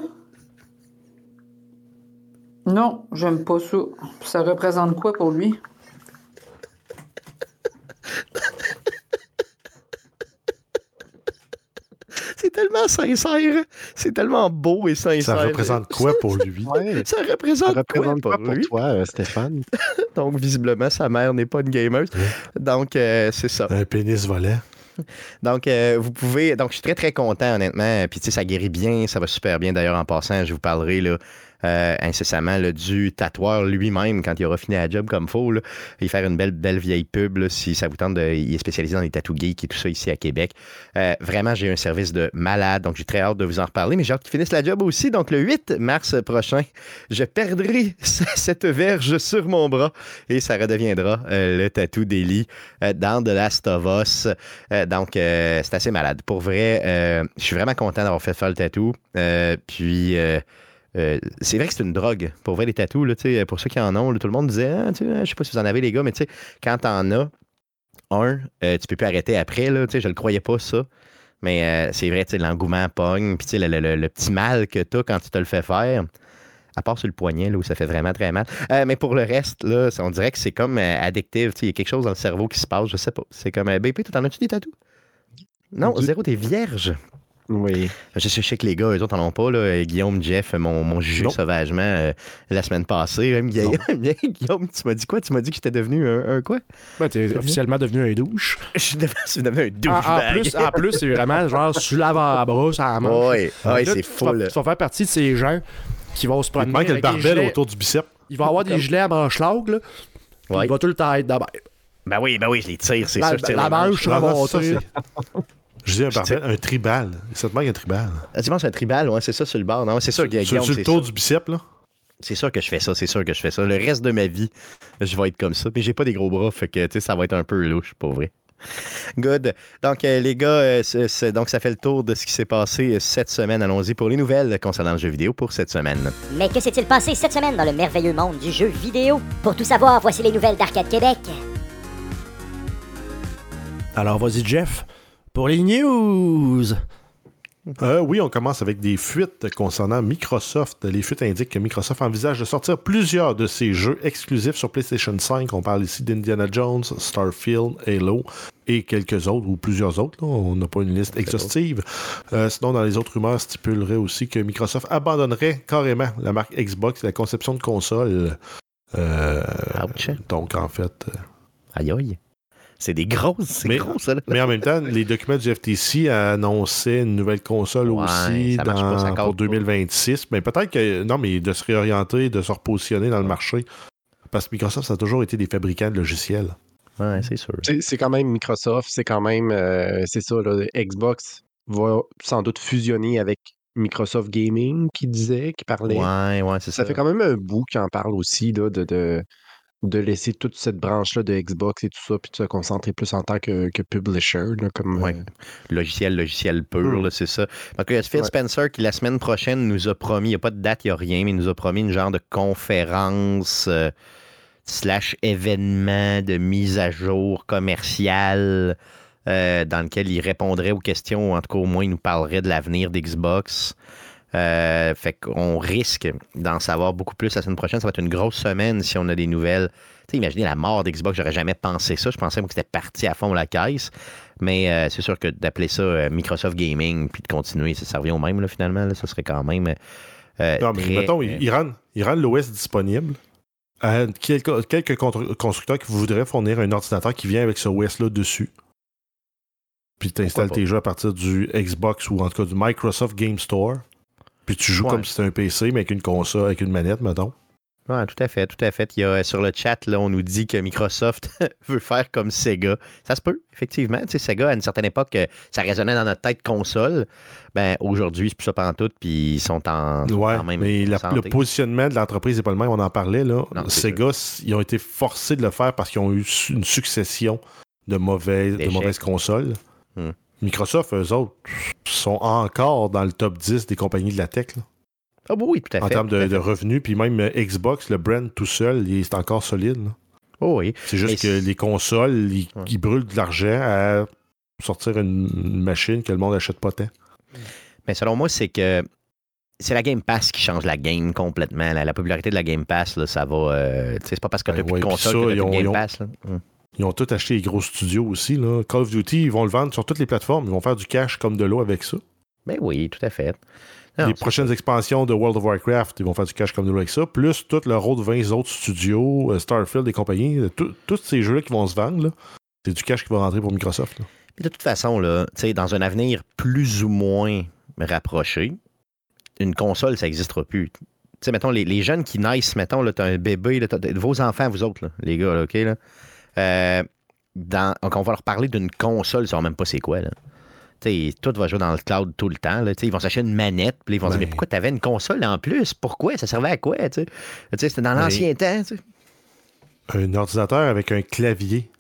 Non, j'aime pas ça. Ça représente quoi pour lui? C'est tellement sincère. C'est tellement beau et sincère. Ça représente quoi pour lui? Ouais. Ça Ça représente, représente quoi quoi pour toi, euh, Stéphane? Donc, visiblement, sa mère n'est pas une gamer. Donc, euh, c'est ça. Un pénis volant. Donc, euh, vous pouvez. Donc, je suis très, très content, honnêtement. Puis, tu sais, ça guérit bien. Ça va super bien. D'ailleurs, en passant, je vous parlerai là, euh, incessamment là, du tatoueur lui-même quand il aura fini la job comme faut. Là. Il faire une belle, belle vieille pub là, si ça vous tente. De, il est spécialisé dans les tatous geeks et tout ça ici à Québec. Euh, vraiment, j'ai un service de malade. Donc, j'ai très hâte de vous en reparler. Mais j'ai hâte qu'il finisse la job aussi. Donc, le 8 mars prochain, je perdrai cette verge sur mon bras et ça redeviendra euh, le tatou d'Eli dans The Last of Us. Donc, c'est assez malade. Pour vrai, je suis vraiment content d'avoir fait faire le tatou. Puis, euh, c'est vrai que c'est une drogue. Pour vrai, les tatous, pour ceux qui en ont, là, tout le monde disait, ah, tu sais, je sais pas si vous en avez, les gars, mais tu sais, quand t'en as un, euh, tu peux plus arrêter après. Là, tu sais, je le croyais pas, ça. Mais euh, c'est vrai, l'engouement pogne. Puis, le, le- le- le petit mal que t'as quand tu te le fais faire. À part sur le poignet, là, où ça fait vraiment très mal. Euh, mais pour le reste, là, on dirait que c'est comme addictif. Il y a quelque chose dans le cerveau qui se passe, je sais pas. C'est comme BP, t'en as-tu des tatous? Non, zéro, t'es vierge. Oui. Je, je sais que les gars, eux autres, en ont pas. Là. Euh, Guillaume, Jeff m'ont m'ont jugé Non. sauvagement euh, la semaine passée. Même Guillaume, Guillaume, tu m'as dit quoi? Tu m'as dit que j'étais devenu un, un quoi? Ben, t'es officiellement devenu un douche. Je suis devenu, je suis devenu un En, douchebag. en plus, en plus, c'est vraiment genre sur l'avant-bras, ça la manche. Là, c'est fou. Tu vas faire partie de ces gens qui vont se Il promener. te manque le barbel autour du bicep. Il va avoir des gilets à manche longue, là. Ouais. Il va tout le temps être d'abord. Ben oui, ben oui, je les tire, c'est La, ça. Je tire la manche Je dis un barbel, un tribal. Ça te manque un tribal. Ah, tu penses un tribal, ouais, c'est ça sur le bord. Non, c'est sûr, Guillaume, Sur, sur le tour ça. du bicep, là? C'est sûr que je fais ça, c'est sûr que je fais ça. Le reste de ma vie, je vais être comme ça. Puis j'ai pas des gros bras, fait que tu sais, ça va être un peu louche, pas vrai. Good. Donc, euh, les gars, euh, donc ça fait le tour de ce qui s'est passé euh, cette semaine. Allons-y pour les nouvelles concernant le jeu vidéo pour cette semaine. Mais que s'est-il passé cette semaine dans le merveilleux monde du jeu vidéo? Pour tout savoir, voici les nouvelles d'Arcade Québec. Alors, vas-y, Jeff, pour les news. Euh, oui, on commence avec des fuites concernant Microsoft. Les fuites indiquent que Microsoft envisage de sortir plusieurs de ses jeux exclusifs sur PlayStation 5. On parle ici d'Indiana Jones, Starfield, Halo et quelques autres, ou plusieurs autres. là. On n'a pas une liste exhaustive. Euh, sinon, dans les autres rumeurs, stipulerait aussi que Microsoft abandonnerait carrément la marque Xbox et la conception de consoles. Euh, donc, en fait... Aïe aïe. C'est des grosses, c'est Mais- gros, ça. là. Mais en même temps, les documents du FTC annonçaient une nouvelle console Ouais, aussi pas, pour pas. 2026. Mais peut-être que. Non, mais de se réorienter, de se repositionner dans le marché. Parce que Microsoft, ça a toujours été des fabricants de logiciels. Ouais, c'est sûr. C'est c'est quand même Microsoft, c'est quand même, euh, c'est ça, là, Xbox va sans doute fusionner avec Microsoft Gaming, qui disait, qui parlait. Ouais, ouais, c'est ça. Ça fait quand même un bout qui en parle aussi, là, de, de, de laisser toute cette branche-là de Xbox et tout ça, puis de se concentrer plus en tant que, que publisher, là, comme... Ouais. euh, Logiciel, logiciel pur, Hmm. c'est ça. Donc, il y a Phil Ouais. Spencer qui, la semaine prochaine, nous a promis, il n'y a pas de date, il n'y a rien, mais il nous a promis une genre de conférence euh, slash événement de mise à jour commerciale euh, dans lequel il répondrait aux questions, ou en tout cas, au moins, il nous parlerait de l'avenir d'Xbox. Euh, fait qu'on risque d'en savoir beaucoup plus la semaine prochaine. Ça va être une grosse semaine si on a des nouvelles. Tu sais, imaginez la mort d'Xbox, j'aurais jamais pensé ça. Je pensais moi, que c'était parti à fond la caisse. Mais euh, c'est sûr que d'appeler ça euh, Microsoft Gaming puis de continuer, ça, ça revient au même là, finalement. Là, ça serait quand même. Non, mais très, mettons, ils rendent, l'OS disponible à quelques, quelques constructeurs qui voudraient fournir un ordinateur qui vient avec ce OS-là dessus. Puis tu installes tes jeux à partir du Xbox ou en tout cas du Microsoft Game Store. Puis tu joues Ouais. comme si c'était un PC, mais avec une console, avec une manette, mettons. Ouais, tout à fait, tout à fait. Il y a, sur le chat, là, on nous dit que Microsoft veut faire comme Sega. Ça se peut, effectivement. Tu sais, Sega, à une certaine époque, euh, ça résonnait dans notre tête console. Ben, aujourd'hui, c'est plus ça pantoute, puis ils sont en, Ouais, en même mais la- le positionnement de l'entreprise n'est pas le même, on en parlait. Là. Non, Sega, ils ont été forcés de le faire parce qu'ils ont eu une succession de, mauvaises, de mauvaises consoles. Hmm. Microsoft, eux autres, sont encore dans le top 10 des compagnies de la tech. là, Ah oui, oui, tout à en fait. termes tout à de, revenus. Puis même euh, Xbox, le brand tout seul, il est encore solide. là. Oh oui. C'est juste que les consoles, ils, Ouais. ils brûlent de l'argent à sortir une, une machine que le monde n'achète pas tant. Mais selon moi, c'est que c'est la Game Pass qui change la game complètement. La, la popularité de la Game Pass, là, ça va. euh, tu c'est pas parce que tu Ben plus ouais, de console ça, que plus de ont- Game ont- Pass. là. Hum. Ils ont tout acheté les gros studios aussi. Là. Call of Duty, ils vont le vendre sur toutes les plateformes. Ils vont faire du cash comme de l'eau avec ça. Ben oui, tout à fait. Non, les prochaines expansions de World of Warcraft, ils vont faire du cash comme nous avec ça, plus tout leur autre 20 autres studios, euh, Starfield et compagnie, euh, tous ces jeux-là qui vont se vendre, c'est du cash qui va rentrer pour Microsoft. là. De toute façon, là, tu dans un avenir plus ou moins rapproché, une console, ça n'existera plus. Tu sais, mettons, les, les jeunes qui naissent, mettons, là, t'as un bébé, là, t'as- vos enfants, vous autres, là, les gars, là, OK, là, euh, dans, donc on va leur parler d'une console, ils savent même pas c'est quoi, là. Tu sais, tout va jouer dans le cloud tout le temps. Là. Ils vont s'acheter une manette, puis ils vont dire Ben. Mais pourquoi tu avais une console en plus? Pourquoi? Ça servait à quoi C'était dans l'ancien temps. Un ordinateur avec un clavier.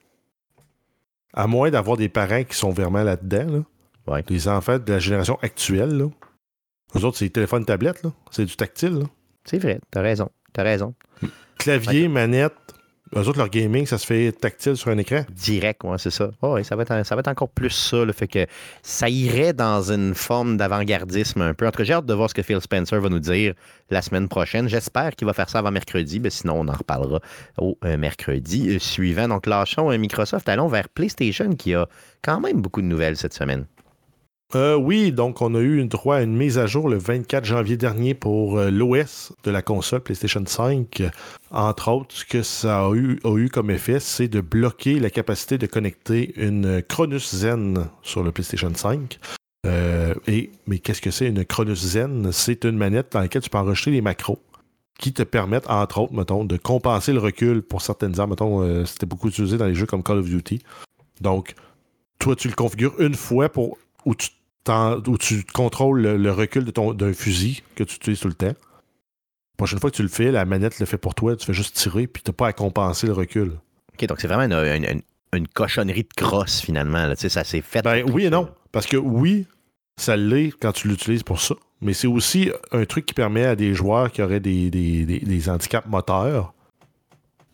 À moins d'avoir des parents qui sont vraiment là-dedans, là, Ouais. les enfants de la génération actuelle, là, eux autres, c'est des téléphones, tablettes, là, c'est du tactile. C'est vrai, t'as raison. T'as raison. Clavier, manette, eux autres, leur gaming, ça se fait tactile sur un écran. Direct, ouais, c'est ça. Oh, oui, ça va, être, ça va être encore plus ça. Le fait que ça irait dans une forme d'avant-gardisme un peu. En tout cas, j'ai hâte de voir ce que Phil Spencer va nous dire la semaine prochaine. J'espère qu'il va faire ça avant mercredi, mais sinon, on en reparlera au euh, mercredi euh, suivant. Donc, lâchons euh, Microsoft. Allons vers PlayStation qui a quand même beaucoup de nouvelles cette semaine. Euh, oui, donc on a eu une mise à jour le 24 janvier dernier pour euh, l'OS de la console PlayStation 5. Entre autres, ce que ça a eu, comme effet, c'est de bloquer la capacité de connecter une Cronus Zen sur le PlayStation 5. Euh, et, mais qu'est-ce que c'est une Cronus Zen? C'est une manette dans laquelle tu peux enregistrer les macros qui te permettent, entre autres, mettons, de compenser le recul pour certaines armes. Mettons, euh, c'était beaucoup utilisé dans les jeux comme Call of Duty. Donc, toi, tu le configures une fois pour où tu, où tu contrôles le, le recul d'un fusil que tu utilises tout le temps. La prochaine fois que tu le fais, la manette le fait pour toi, tu fais juste tirer, puis tu n'as pas à compenser le recul. OK, donc c'est vraiment une, une- une- une cochonnerie de crosse, finalement. là. Tu sais, Ça s'est fait. Ben oui et non. Parce que oui, ça l'est quand tu l'utilises pour ça. Mais c'est aussi un truc qui permet à des joueurs qui auraient des, des- des- des handicaps moteurs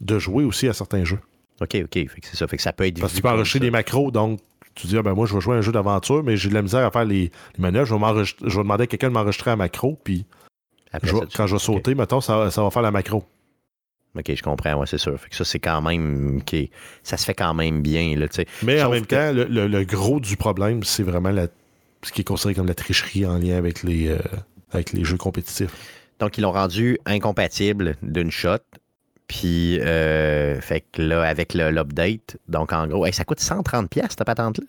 de jouer aussi à certains jeux. OK, OK. C'est ça. Fait que ça peut être. Parce que tu peux ça. des macros, donc tu dis, ah ben moi, je vais jouer à un jeu d'aventure, mais j'ai de la misère à faire les, les manœuvres. Je vais, m'enregistrer- je vais demander à quelqu'un de m'enregistrer un macro, puis Après je vais- ça, tu- quand je vais sauter, mettons, ça, ça va faire la macro. OK, je comprends, ouais, c'est sûr. Fait que ça, c'est quand même. Ça se fait quand même bien, là. Mais en même que- temps, le, le- le gros du problème, c'est vraiment la- ce qui est considéré comme la tricherie en lien avec les, euh, avec les jeux compétitifs. Donc, ils l'ont rendu incompatible d'une shot. Puis, euh, fait que là, avec l'update, donc en gros, ça coûte 130$ pièces cette patente-là.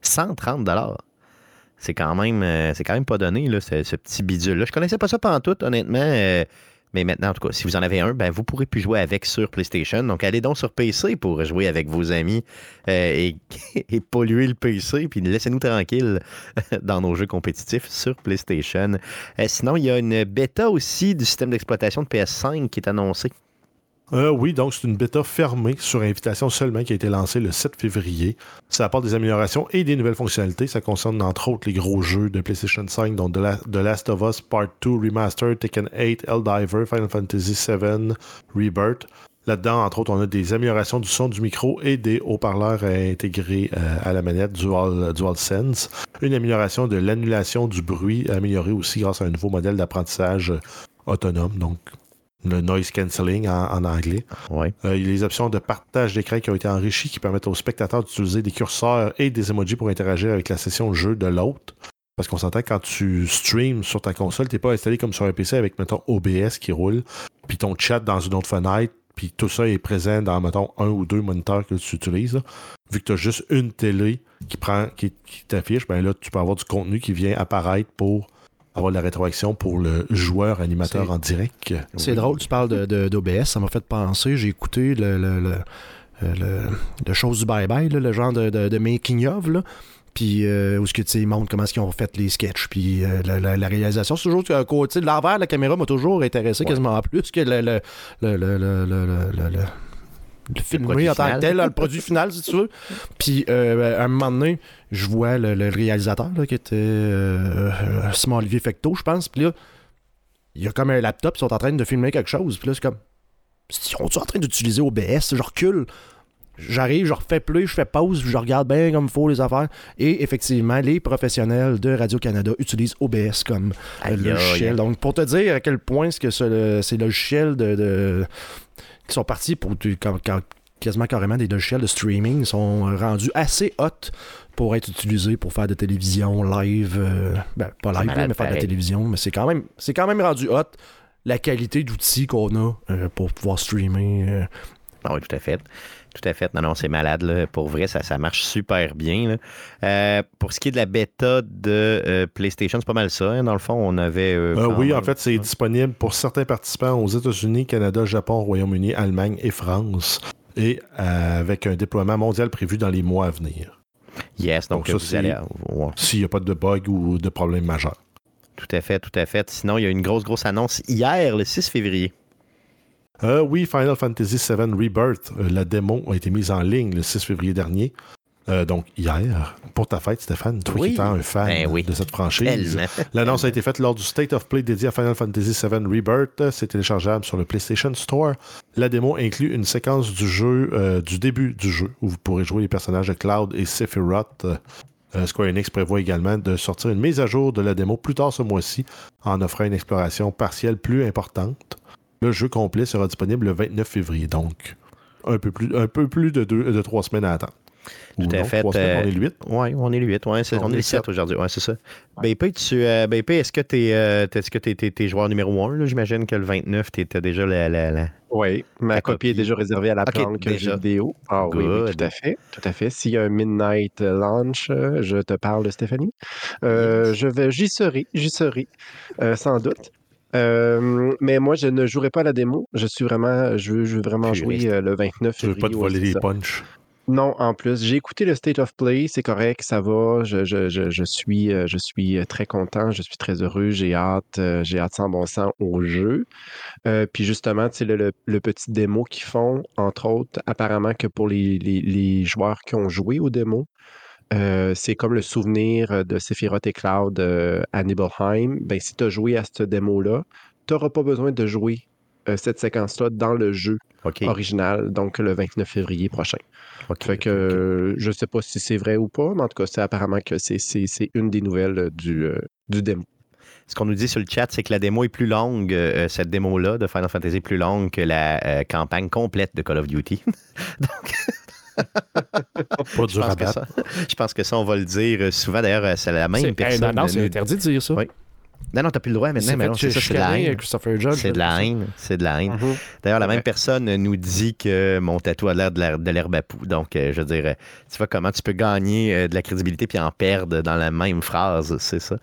130 dollars. C'est quand même, euh, c'est quand même pas donné, là, ce, petit bidule-là. Je connaissais pas ça pendant tout, honnêtement. euh, mais maintenant, en tout cas, si vous en avez un, ben, vous pourrez plus jouer avec sur PlayStation. Donc, allez donc sur PC pour jouer avec vos amis et, polluer le PC. Puis laissez-nous tranquilles dans nos jeux compétitifs sur PlayStation. Sinon, il y a une bêta aussi du système d'exploitation de PS5 qui est annoncée. Euh, oui, donc c'est une bêta fermée sur invitation seulement qui a été lancée le 7 février. Ça apporte des améliorations et des nouvelles fonctionnalités. Ça concerne entre autres les gros jeux de PlayStation 5, dont The, La- The Last of Us Part 2 Remastered, Tekken 8, Helldiver, Final Fantasy VII, Rebirth. Là-dedans, entre autres, on a des améliorations du son du micro et des haut-parleurs intégrés euh, à la manette Dual, DualSense. Une amélioration de l'annulation du bruit, améliorée aussi grâce à un nouveau modèle d'apprentissage euh, autonome, donc le noise cancelling en- en anglais. Ouais. Euh, il y a les options de partage d'écran qui ont été enrichies qui permettent aux spectateurs d'utiliser des curseurs et des emojis pour interagir avec la session de jeu de l'autre. Parce qu'on s'entend que quand tu streams sur ta console, t'es pas installé comme sur un PC avec, mettons, OBS qui roule, puis ton chat dans une autre fenêtre, puis tout ça est présent dans, mettons, un ou deux moniteurs que tu utilises. là. Vu que tu as juste une télé qui prend, qui, qui t'affiche, ben là, tu peux avoir du contenu qui vient apparaître pour avoir de la rétroaction pour le joueur animateur en direct. C'est drôle, tu parles d'OBS, ça m'a fait penser, j'ai écouté le, le, le, euh, le- le chose du bye-bye, le genre de, de, de making of, là. Puis, euh, où ce que tu ils montrent comment est-ce qu'ils ont fait les sketchs, puis euh, la, la- la réalisation. C'est toujours un côté. L'envers de la caméra m'a toujours intéressé quasiment plus que le, le, le, le, le, produit en tant que final. tel, le produit final, si tu veux. Puis, euh, à un moment donné, je vois le, le réalisateur, là, qui était euh, Simon-Olivier Fecteau, je pense. Puis là, il y a comme un laptop, ils sont en train de filmer quelque chose. Puis là, c'est comme. Ils sont en train d'utiliser OBS? Je recule. J'arrive, je refais plus, je fais pause, je regarde bien comme il faut les affaires. Et effectivement, les professionnels de Radio-Canada utilisent OBS comme Aïe, logiciel. Donc, pour te dire à quel point ce que ce- le- ces logiciels de, de- qui sont partis pour tu- quand, quand- quasiment carrément des logiciels de streaming sont euh, rendus assez hot pour être utilisés pour faire de télévision live. euh, ben, pas live, mais faire de la télévision, mais c'est quand même c'est quand même rendu hot la qualité d'outils qu'on a euh, pour pouvoir streamer. euh. Ah oui, tout à fait. Tout à fait. Non, non, c'est malade. là. Pour vrai, ça, ça marche super bien. là. Euh, pour ce qui est de la bêta de euh, PlayStation, c'est pas mal ça. hein. Dans le fond, on avait. euh, oui, en fait, c'est disponible pour certains participants aux États-Unis, Canada, Japon, Royaume-Uni, Allemagne et France. Et avec un déploiement mondial prévu dans les mois à venir. Yes, donc, Donc ça, vous allez. S'il n'y a pas de bug ou de problème majeur. tout à fait, tout à fait. Sinon, il y a une grosse, grosse annonce hier, le 6 février. Euh, oui, Final Fantasy VII Rebirth, euh, la démo a été mise en ligne le 6 février dernier. Euh, donc hier, pour ta fête, Stéphane, toi Oui. qui étant un fan Ben oui. de cette franchise. L'annonce a été faite lors du State of Play dédié à Final Fantasy VII Rebirth. C'est téléchargeable sur le PlayStation Store. La démo inclut une séquence du jeu, du début du jeu, où vous pourrez jouer les personnages de Cloud et Sephiroth. Square Enix prévoit également de sortir une mise à jour de la démo plus tard ce mois-ci, en offrant une exploration partielle plus importante. Le jeu complet sera disponible le 29 février, donc un peu plus, un peu plus de, deux, de trois semaines à attendre. Tout Ou à non, fait, semaines, euh, on est le 8. Oui, on est le 8. Ouais, c'est- On on, est le 7 sept. aujourd'hui. Ouais, c'est ça. BP, tu, euh, BP, est-ce que tu es, est-ce que t'es, t'es- t'es joueur numéro 1? J'imagine que le 29, tu étais déjà la. la, la- Oui, ma La copie est déjà réservée à la Ok, planque déjà. vidéo. Ah oui, tout à fait. Tout à fait. S'il y a un Midnight Launch, euh, je te parle de Stéphanie. Euh, Je vais, j'y serai, j'y serai, euh, sans doute. Euh, mais moi, je ne jouerai pas à la démo. Je suis vraiment, je veux, je veux vraiment Puriste. jouer euh, le 29 Je veux février. pas te voler les punchs. Non, en plus, j'ai écouté le State of Play, c'est correct, ça va, je, je, je, je suis, je suis euh, très content, je suis très heureux, j'ai hâte, j'ai hâte sans bon sens au jeu. Euh, puis justement, tu sais, le, le, le petit démo qu'ils font, entre autres, apparemment que pour les, les, les joueurs qui ont joué au démo, euh, c'est comme le souvenir de Sephiroth et Cloud euh, à Nibelheim. Ben, si tu as joué à ce démo-là, tu n'auras pas besoin de jouer euh, cette séquence-là dans le jeu original, donc le 29 février prochain. Fait que euh, je sais pas si c'est vrai ou pas, mais en tout cas, c'est apparemment que c'est, une des nouvelles euh, du, euh, du démo. Ce qu'on nous dit sur le chat, c'est que la démo est plus longue, euh, cette démo-là de Final Fantasy est plus longue que la euh, campagne complète de Call of Duty. Pas Je dur à pense, que battre. ça, je pense que ça, on va le dire euh, souvent. D'ailleurs, euh, c'est la même personne. Non, non, c'est interdit de dire ça. Oui. Non, non, t'as plus le droit maintenant. C'est Mais non, c'est ça, c'est de la haine. C'est de la haine. C'est de la haine. D'ailleurs, la même personne nous dit que mon tatou a l'air de l'herbe à poux. Donc, euh, je veux dire, euh, tu vois comment tu peux gagner euh, de la crédibilité puis en perdre dans la même phrase, c'est ça.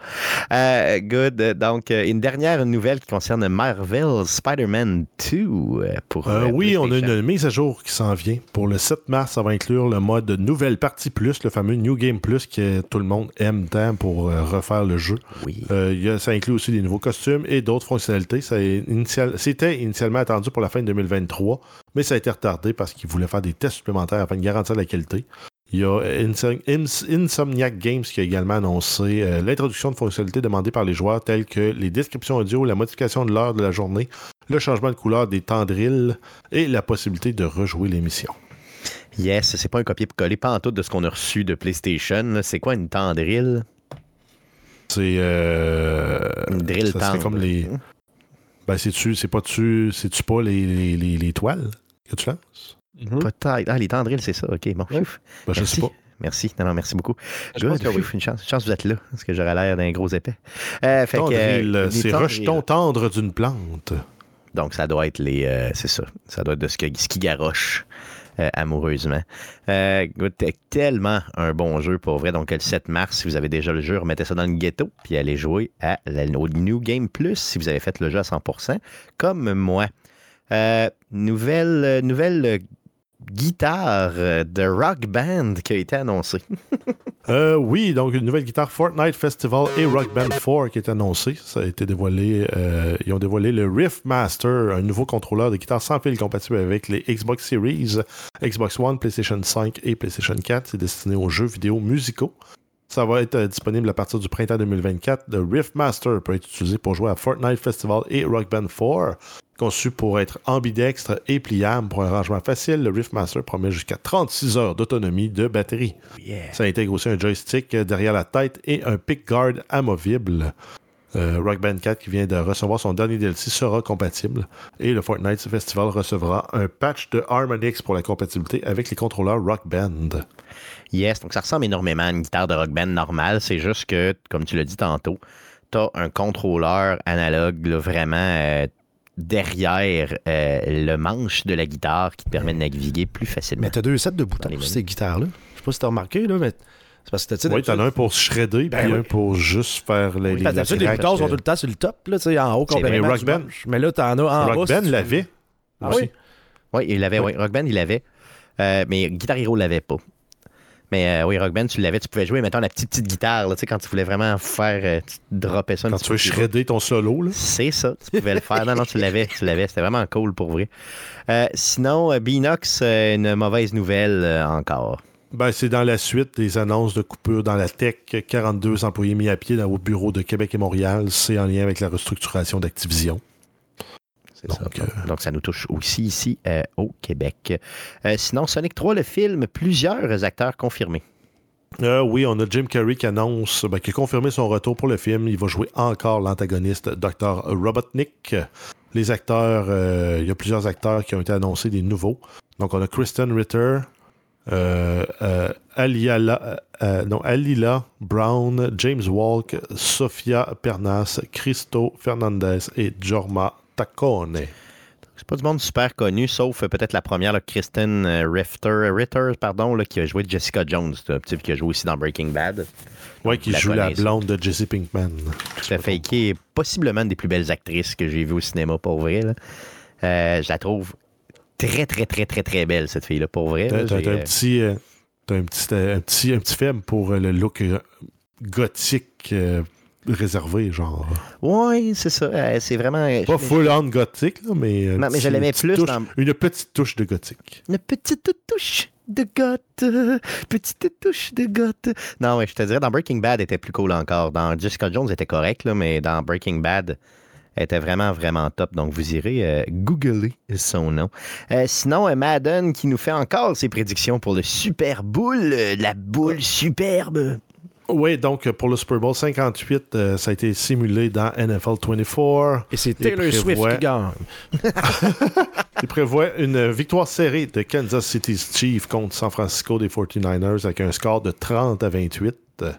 Euh, good. Donc, une dernière nouvelle qui concerne Marvel Spider-Man 2 euh, pour. Euh, oui, on a une mise à jour qui s'en vient. Pour le 7 mars, ça va inclure le mode Nouvelle Partie Plus, le fameux New Game Plus que tout le monde aime tant pour refaire le jeu. Oui. Euh, y a- ça inclut aussi des nouveaux costumes et d'autres fonctionnalités. C'était initialement attendu pour la fin de 2023, mais ça a été retardé parce qu'ils voulaient faire des tests supplémentaires afin de garantir la qualité. Il y a Insom- Ins- Insomniac Games qui a également annoncé euh, l'introduction de fonctionnalités demandées par les joueurs telles que les descriptions audio, la modification de l'heure de la journée, le changement de couleur des tendrils et la possibilité de rejouer l'émission. Yes, c'est pas un copier-coller, pas en tout de ce qu'on a reçu de PlayStation. C'est quoi une tendrille? C'est euh, drill ça serait comme les ben c'est-tu c'est pas tu c'est-tu pas les, les, les, les toiles que tu lances? Peut-être. Ah, les tendrilles, c'est ça. OK, bon. Ouais. Ben, je Merci. sais pas Merci. Non, non, merci beaucoup. Je pense Good. que oui. Une chance. Une chance que vous êtes là, parce que j'aurais l'air d'un gros épais. Euh, fait que, Tendril, euh, c'est rejeton tendre d'une plante. Donc, ça doit être les. euh, c'est ça. Ça doit être de ce, que, ce qui garoche euh, amoureusement. Euh, c'est tellement un bon jeu pour vrai. Donc, le 7 mars, si vous avez déjà le jeu, remettez ça dans le ghetto, puis allez jouer à la, New Game Plus si vous avez fait le jeu à 100%, comme moi. Euh, nouvelle euh, nouvelle euh, guitare euh, de Rock Band qui a été annoncée. Euh, oui, donc une nouvelle guitare Fortnite Festival et Rock Band 4 qui est annoncée. Ça a été dévoilé. euh, ils ont dévoilé le Riff Master, un nouveau contrôleur de guitare sans fil compatible avec les Xbox Series, Xbox One, PlayStation 5 et PlayStation 4. C'est destiné aux jeux vidéo musicaux. Ça va être disponible à partir du printemps 2024. Le Riff Master peut être utilisé pour jouer à Fortnite Festival et Rock Band 4. Conçu pour être ambidextre et pliable pour un rangement facile, le Riff Master promet jusqu'à 36 heures d'autonomie de batterie. Ça intègre aussi un joystick derrière la tête et un pickguard amovible. Euh, Rock Band 4 qui vient de recevoir son dernier DLC sera compatible et le Fortnite Festival recevra un patch de Harmonix pour la compatibilité avec les contrôleurs Rock Band. Yes, donc ça ressemble énormément à une guitare de rock band normale. C'est juste que, comme tu l'as dit tantôt, tu as un contrôleur analogue là, vraiment euh, derrière euh, le manche de la guitare qui te permet de naviguer plus facilement. Mais t'as deux sets de boutons les sur ces guitares-là. Je sais pas si t'as remarqué, là, mais c'est parce que t'as Oui, t'en as un pour shredder Ben puis oui. un pour juste faire les, les, que d'habitude, les tracks, boutons sont euh, tout le temps sur le top, là, tu sais, en haut complètement. Rock Band. Mais là, t'en as en bas. Rock Band veux. l'avait. Ah oui? Oui, il l'avait, oui. Rock Band, il l'avait. Euh, mais Guitar Hero l'avait pas. Mais euh, oui, Rock Band, tu l'avais, tu pouvais jouer, mettons, la petite petite guitare, là, tu sais, quand tu voulais vraiment faire, euh, tu droppais ça Quand tu veux shredder ton solo, là. C'est ça, tu pouvais le faire. Non, non, tu l'avais, tu l'avais. C'était vraiment cool pour vrai. Euh, sinon, euh, une mauvaise nouvelle encore. Ben, c'est dans la suite des annonces de coupure dans la tech. 42 employés mis à pied dans vos bureaux de Québec et Montréal. C'est en lien avec la restructuration d'Activision. C'est Donc, ça. euh, Donc, ça nous touche aussi ici euh, au Québec. Euh, sinon, Sonic 3, le film, plusieurs acteurs confirmés. Oui, on a Jim Carrey qui annonce, ben, qui a confirmé son retour pour le film. Il va jouer encore l'antagoniste Dr. Robotnik. Les acteurs, il y a plusieurs acteurs qui ont été annoncés, des nouveaux. Donc, on a Kristen Ritter, euh, euh, Aliala, euh, non, Alila Brown, James Walk, Sofia Pernas, Cristo Fernandez et Jorma C'est pas du monde super connu, sauf euh, peut-être la première, là, Kristen euh, Ritter, Ritter pardon, là, qui a joué Jessica Jones, un petit qui a joué aussi dans Breaking Bad. Donc, qui la joue la blonde de Jesse Pinkman. Tout à fait, qui est possiblement une des plus belles actrices que j'ai vues au cinéma, pour vrai. là. Euh, je la trouve très, très, très, très, très belle, cette fille-là, pour vrai. T'as un euh, petit, euh, un petit, un petit, un petit faible pour le look gothique réservé, genre. Ouais, c'est ça. euh, c'est vraiment. Pas je- full on gothique, là, mais. euh, Non, mais je l'aimais plus touche- dans- Une petite touche de gothique. Une petite touche de goth. Petite touche de goth. Non, ouais, je te dirais, dans Breaking Bad, elle était plus cool encore. Dans Jessica Jones, elle était correct, là, mais dans Breaking Bad, elle était vraiment, vraiment top. Donc, vous irez euh, googler son nom. Euh, sinon, euh, Madden qui nous fait encore ses prédictions pour le Super Bowl, euh, la boule superbe. Oui, donc euh, pour le Super Bowl 58, euh, ça a été simulé dans NFL 24. Et c'est Taylor Swift qui gagne. Il prévoit une victoire serrée de Kansas City Chiefs contre San Francisco des 49ers avec un score de 30 à 28. Euh,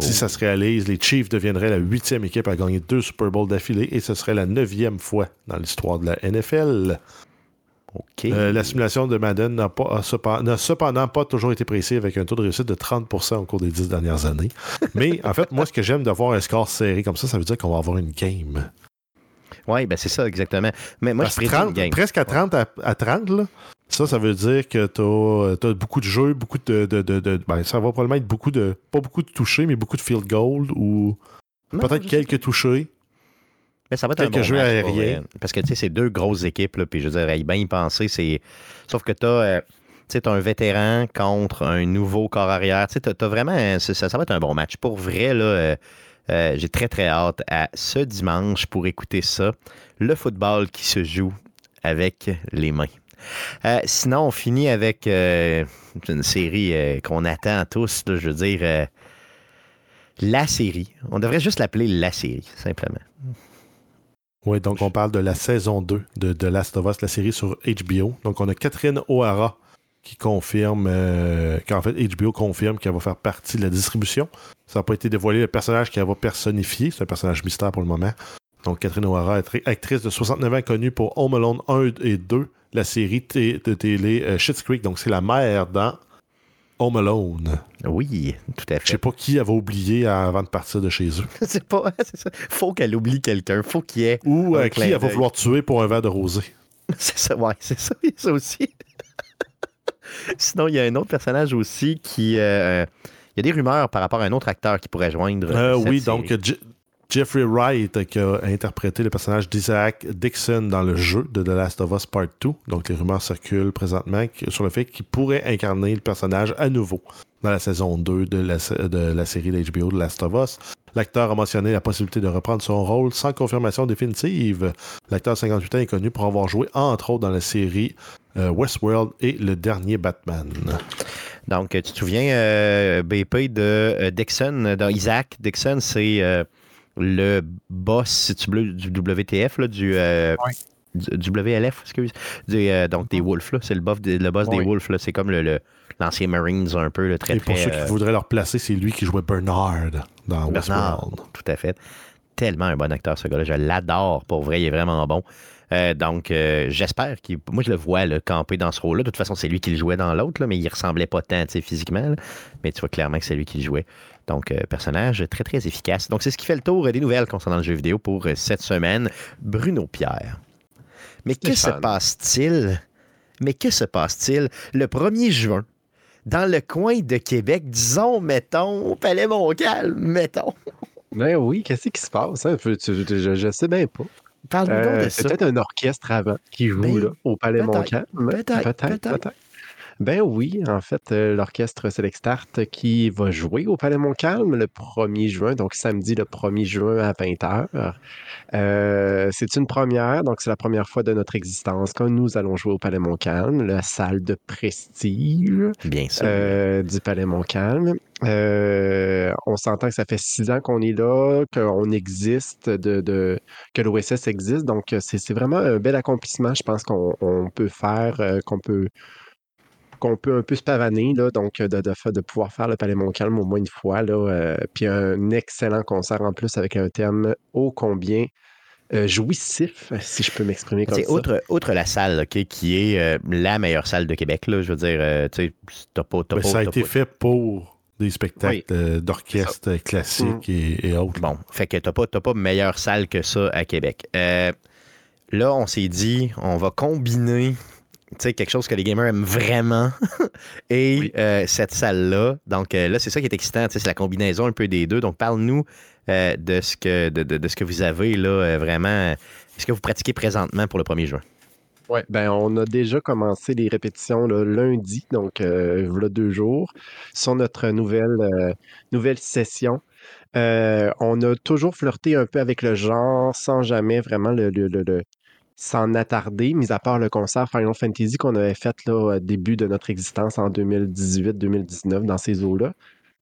Si ça se réalise, les Chiefs deviendraient la huitième équipe à gagner deux Super Bowls d'affilée et ce serait la neuvième fois dans l'histoire de la NFL. Euh, la simulation de Madden n'a pas- cependant pas toujours été précise avec un taux de réussite de 30% au cours des dix dernières années. Mais en fait, moi, ce que j'aime d'avoir un score serré comme ça, ça veut dire qu'on va avoir une game. Oui, ben c'est ça, exactement. Mais moi, Parce je que prédis une 30 game. presque à 30 à, à 30, là, ça, ça veut dire que tu as, beaucoup de jeux, beaucoup de. de- de- de- ben, ça va probablement être beaucoup de. Pas beaucoup de touchés, mais beaucoup de field goal ou peut-être quelques touchés. Mais ça va être un bon jeux match, pour vrai. Parce que, tu sais, c'est deux grosses équipes, là, puis je veux dire, bien y penser, c'est... Sauf que tu as, un vétéran contre un nouveau corps arrière. Tu vraiment... un- c'est- Ça, ça va être un bon match. Pour vrai, là, euh, euh, j'ai très, très hâte à ce dimanche pour écouter ça. Le football qui se joue avec les mains. Euh, sinon, on finit avec euh, une série euh, qu'on attend tous, là, je veux dire... euh, la série. On devrait juste l'appeler la série, simplement. Oui, donc on parle de la saison 2 de, de Last of Us, la série sur HBO. Donc on a Catherine O'Hara qui confirme, euh, qu'en fait HBO confirme qu'elle va faire partie de la distribution. Ça n'a pas été dévoilé le personnage qu'elle va personnifier. C'est un personnage mystère pour le moment. Donc Catherine O'Hara, est actrice de 69 ans connue pour Home Alone 1 et 2, la série de télé euh, Schitt's Creek. Donc c'est la mère dans Home Alone. Oui, tout à Je fait. sais pas qui avait oublié avant de partir de chez eux. c'est pas, c'est ça. Faut qu'elle oublie quelqu'un. Faut qu'il y ait. Ou euh, qui elle va vouloir tuer pour un verre de rosé. C'est ça, ouais, c'est ça, ça aussi. Sinon, il y a un autre personnage aussi qui. euh, il y a des rumeurs par rapport à un autre acteur qui pourrait joindre. Euh, cette oui, série. donc Je- Jeffrey Wright qui a interprété le personnage d'Isaac Dixon dans le jeu de The Last of Us Part 2. Donc les rumeurs circulent présentement sur le fait qu'il pourrait incarner le personnage à nouveau dans la saison 2 de la, de la série d'HBO de Last of Us. L'acteur a mentionné la possibilité de reprendre son rôle sans confirmation définitive. L'acteur de 58 ans est connu pour avoir joué entre autres dans la série euh, Westworld et le dernier Batman. Donc, tu te souviens, euh, BP de euh, Dixon, dans Isaac Dixon, c'est le boss, si tu veux, du WTF, là, du, euh, du WLF, excuse. Du, euh, donc des Wolves, là. C'est le, boss des- le boss des. Wolves. C'est comme le, l'ancien Marines, un peu, le très, Et pour très, ceux euh, qui voudraient le replacer, c'est lui qui jouait Bernard dans Bernard, Westworld. tout à fait. Tellement un bon acteur, ce gars-là. Je l'adore. Pour vrai, il est vraiment bon. Euh, donc, euh, j'espère qu'il. Moi, je le vois camper dans ce rôle-là. De toute façon, c'est lui qui le jouait dans l'autre, mais il ressemblait pas tant physiquement. là. Mais tu vois clairement que c'est lui qui le jouait. Donc, euh, personnage très, très efficace. Donc, c'est ce qui fait le tour euh, des nouvelles concernant le jeu vidéo pour euh, cette semaine. Bruno Pierre. Mais que se passe-t-il? Mais que se passe-t-il le 1er juin dans le coin de Québec, disons, mettons, au Palais Montcalm, mettons? Ben oui, qu'est-ce qui se passe? hein? Je, je sais bien pas. Parle-nous Euh, de c'est ça. peut-être un orchestre avant qui joue Ben, là, au Palais Montcalm. peut-être, peut-être. peut-être. Ben oui, en fait, euh, l'orchestre Select Start qui va jouer au Palais Montcalm le 1er juin, donc samedi le 1er juin à 20h. Euh, c'est une première, donc c'est la première fois de notre existence que nous allons jouer au Palais Montcalm, la salle de prestige Bien sûr. euh, du Palais Montcalm. Euh, on s'entend que ça fait six ans qu'on est là, qu'on existe, de, de- que l'OSS existe. Donc, c'est vraiment un bel accomplissement, je pense qu'on on peut faire, qu'on peut qu'on peut un peu se pavaner, là, donc euh, de, de, de pouvoir faire le Palais Montcalm au moins une fois. Là, euh, puis un excellent concert en plus avec un thème ô combien euh, jouissif, si je peux m'exprimer comme C'est ça. outre, outre la salle, OK, qui est euh, la meilleure salle de Québec, là, je veux dire, euh, tu sais, t'as pas, pas- ça a été fait pour des spectacles Oui. d'orchestre classiques et, et autres. Bon, fait que t'as pas, t'as pas meilleure salle que ça à Québec. Euh, là, on s'est dit, on va combiner quelque chose que les gamers aiment vraiment et Oui. euh, cette salle-là. Donc euh, là, c'est ça qui est excitant, c'est la combinaison un peu des deux. Donc parle-nous euh, de, ce que, de, de- de ce que vous avez là, vraiment. Ce que vous pratiquez présentement pour le 1er juin. Ouais, ben on a déjà commencé les répétitions là, lundi, donc voilà deux jours, sur notre nouvelle, nouvelle session. Euh, on a toujours flirté un peu avec le genre sans jamais vraiment le, le- le- le- s'en attarder, mis à part le concert Final Fantasy qu'on avait fait au début de notre existence en 2018-2019 dans ces eaux-là.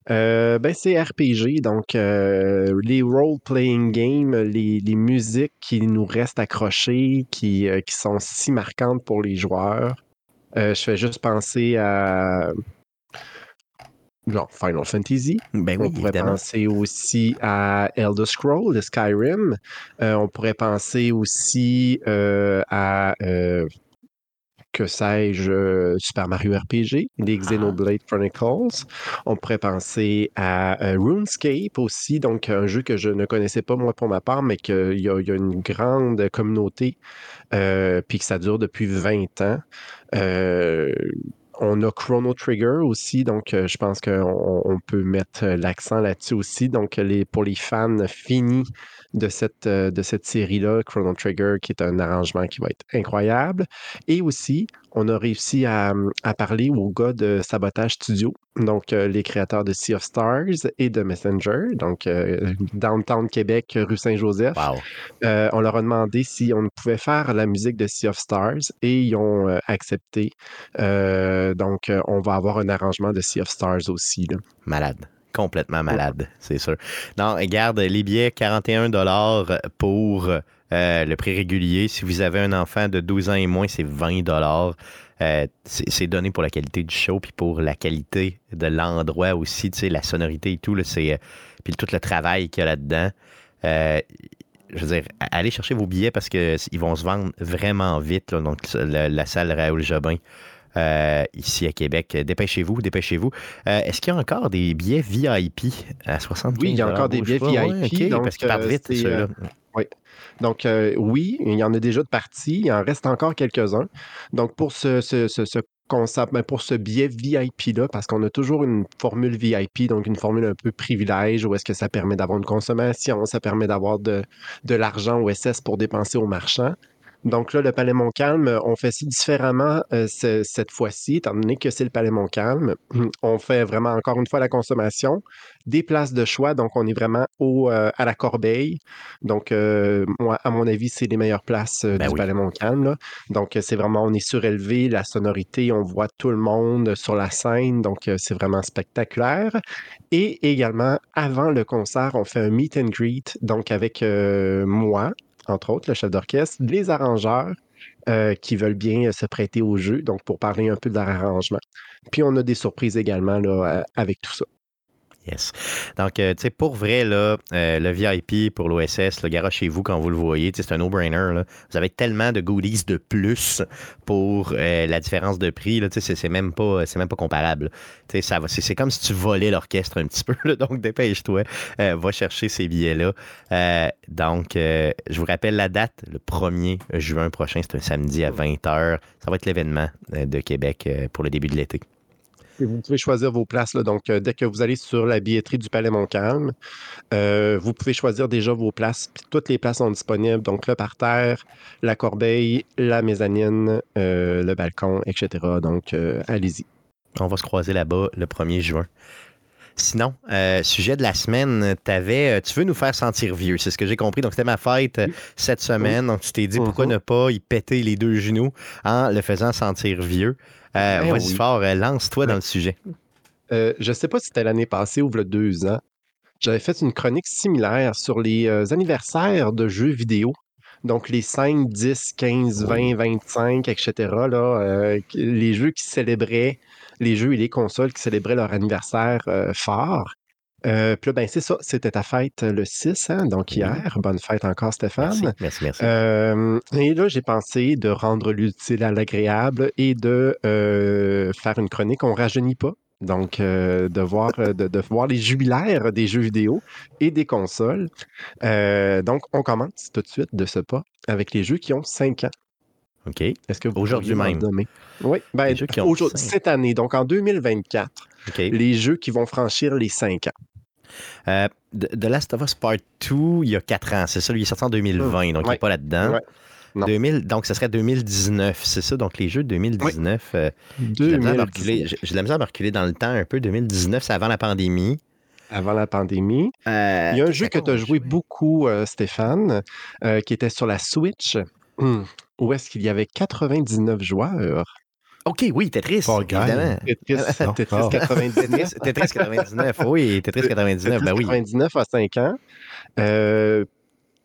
Euh, ben, c'est RPG, donc euh, les role-playing games, les, les musiques qui nous restent accrochées, qui, euh, qui sont si marquantes pour les joueurs. Je fais juste penser à genre Final Fantasy. Ben oui, on pourrait évidemment. penser aussi à Elder Scrolls, de Skyrim. Euh, on pourrait penser aussi euh, à euh, que sais-je, Super Mario RPG, les Xenoblade Chronicles. On pourrait penser à RuneScape aussi, donc un jeu que je ne connaissais pas moi pour ma part, mais qu'il y, y a une grande communauté, puis que ça dure depuis 20 ans. On a Chrono Trigger aussi, donc euh, je pense qu'on on peut mettre euh, l'accent là-dessus aussi. Donc, pour les fans finis euh, de cette série-là, Chrono Trigger, qui est un arrangement qui va être incroyable. Et aussi, on a réussi à, à parler aux gars de Sabotage Studio, donc euh, les créateurs de Sea of Stars et de Messenger, donc euh, Downtown Québec, rue Saint-Joseph. Wow. Euh, on leur a demandé si on pouvait faire la musique de Sea of Stars et ils ont accepté. Donc, on va avoir un arrangement de Sea of Stars aussi. là. Malade. Complètement malade, c'est sûr. Non, regarde, les billets, 41 pour euh, le prix régulier. Si vous avez un enfant de 12 ans et moins, c'est 20 euh, c'est donné pour la qualité du show, puis pour la qualité de l'endroit aussi, tu sais, la sonorité et tout, là, c'est, euh, puis tout le travail qu'il y a là-dedans. Euh, je veux dire, allez chercher vos billets parce qu'ils vont se vendre vraiment vite. là. donc, la, la salle Raoul Jobin, euh, ici à Québec. Dépêchez-vous, dépêchez-vous. Euh, Est-ce qu'il y a encore des billets VIP à 75 Oui, il y a encore des billets? VIP, Ouais, ok, donc, parce qu'ils partent vite, c'est, ceux-là. Donc, euh, oui, il y en a déjà de partis. Il en reste encore quelques-uns. Donc, pour ce, ce, ce- ce concept, ben, pour ce billet VIP-là, parce qu'on a toujours une formule VIP, donc une formule un peu privilège, où est-ce que ça permet d'avoir une consommation, ça permet d'avoir de, de l'argent au SS pour dépenser aux marchands. Donc là, le Palais Montcalm, euh, on fait ça différemment euh, ce- cette fois-ci, étant donné que c'est le Palais Montcalm. On fait vraiment, encore une fois, la consommation. Des places de choix, donc on est vraiment au, euh, à la corbeille. Donc, euh, moi, à mon avis, c'est les meilleures places Ben du oui. Palais Montcalm. là. Donc, c'est vraiment, on est surélevé, la sonorité, on voit tout le monde sur la scène. Donc, c'est vraiment spectaculaire. Et également, avant le concert, on fait un meet and greet, donc avec euh, moi, entre autres, le chef d'orchestre, les arrangeurs euh, qui veulent bien euh, se prêter au jeu, donc pour parler un peu de leur arrangement. Puis on a des surprises également euh, avec tout ça. Yes. Donc, euh, tu sais, pour vrai, là, euh, le VIP pour l'OSS, le garage chez vous quand vous le voyez, c'est un no-brainer. Vous avez tellement de goodies de plus pour euh, la différence de prix. C'est, même pas, même pas comparable. C'est, comme si tu volais l'orchestre un petit peu. donc, dépêche-toi. Va chercher ces billets-là. Donc, je vous rappelle la date, le 1er juin prochain, c'est un samedi à 20h. Ça va être l'événement de Québec pour le début de l'été. Et vous pouvez choisir vos places. là. Donc, euh, dès que vous allez sur la billetterie du Palais Montcalm, euh, vous pouvez choisir déjà vos places. Puis toutes les places sont disponibles. Donc, le parterre, la corbeille, la mezzanine, euh, le balcon, etc. Donc, euh, allez-y. On va se croiser là-bas le 1er juin. Sinon, euh, sujet de la semaine, t'avais, euh, tu veux nous faire sentir vieux, c'est ce que j'ai compris. Donc, c'était ma fête cette semaine. Donc, tu t'es dit pourquoi Mhm. ne pas y péter les deux genoux en le faisant sentir vieux? Euh, Ben Vas-y oui. fort, euh, lance-toi dans le sujet. Euh, je ne sais pas si c'était l'année passée ou le deux ans. J'avais fait une chronique similaire sur les euh, anniversaires de jeux vidéo. Donc, les 5, 10, 15, 20, 25, etc. Là, les jeux qui célébraient, les jeux et les consoles qui célébraient leur anniversaire fort. Euh, puis là, ben, c'est ça, c'était ta fête le 6, hein, donc hier. Bonne fête encore, Stéphane. Merci, merci, merci. Euh, et là, j'ai pensé de rendre l'utile à l'agréable et de euh, faire une chronique. On rajeunit pas. Donc, euh, de, voir, euh, de, de voir les jubilaires des jeux vidéo et des consoles. Euh, donc, on commence tout de suite de ce pas avec les jeux qui ont 5 ans. OK. Est-ce que vous Aujourd'hui même. Oui, ben, aujourd'hui- cette année, donc en 2024, OK. les jeux qui vont franchir les 5 ans. Euh, The Last of Us Part 2, il y a 4 ans. C'est ça, lui, il est sorti en 2020, donc il n'est Ouais. pas là-dedans. Ouais. Non. 2000, donc, ce serait 2019, c'est ça. Donc, les jeux de 2019, euh, j'ai de la misère à me reculer- 2019, j'ai j'ai de la misère à me reculer dans le temps un peu. 2019, c'est avant la pandémie. avant la pandémie. Euh, Il y a un jeu que tu as joué beaucoup, euh, Stéphane, euh, qui était sur la Switch, hum, où est-ce qu'il y avait 99 joueurs. OK, oui, Tetris, évidemment. Tetris, Non. Tetris Ah. 99. Tetris, Tetris 99, oui, Tetris 99, ben oui. 99 à 5 ans. Euh,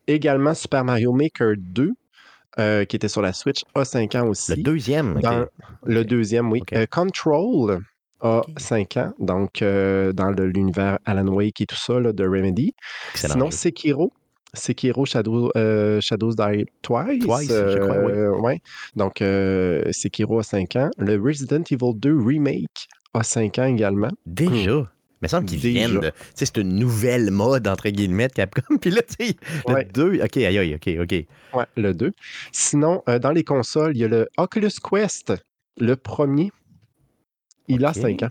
également Super Mario Maker 2, euh, qui était sur la Switch, a 5 ans aussi. Le deuxième, le deuxième, oui. Euh, Control a OK. 5 ans, donc euh, dans l'univers Alan Wake et tout ça là, de Remedy. excellent. Sinon, jeu. Sekiro. Sekiro Shadow, euh, Shadows Die Twice. Twice, je crois, oui. euh, ouais. Donc, euh, Sekiro a 5 ans. Le Resident Evil 2 Remake a 5 ans également. Déjà? Il me semble qu'ils viennent de. C'est une nouvelle mode, entre guillemets, Capcom. Puis là, tu sais, le Ouais. 2. OK, aïe, aïe, OK, OK. Ouais, le 2. Sinon, euh, dans les consoles, il y a le Oculus Quest, le premier. Il a Ok. 5 ans.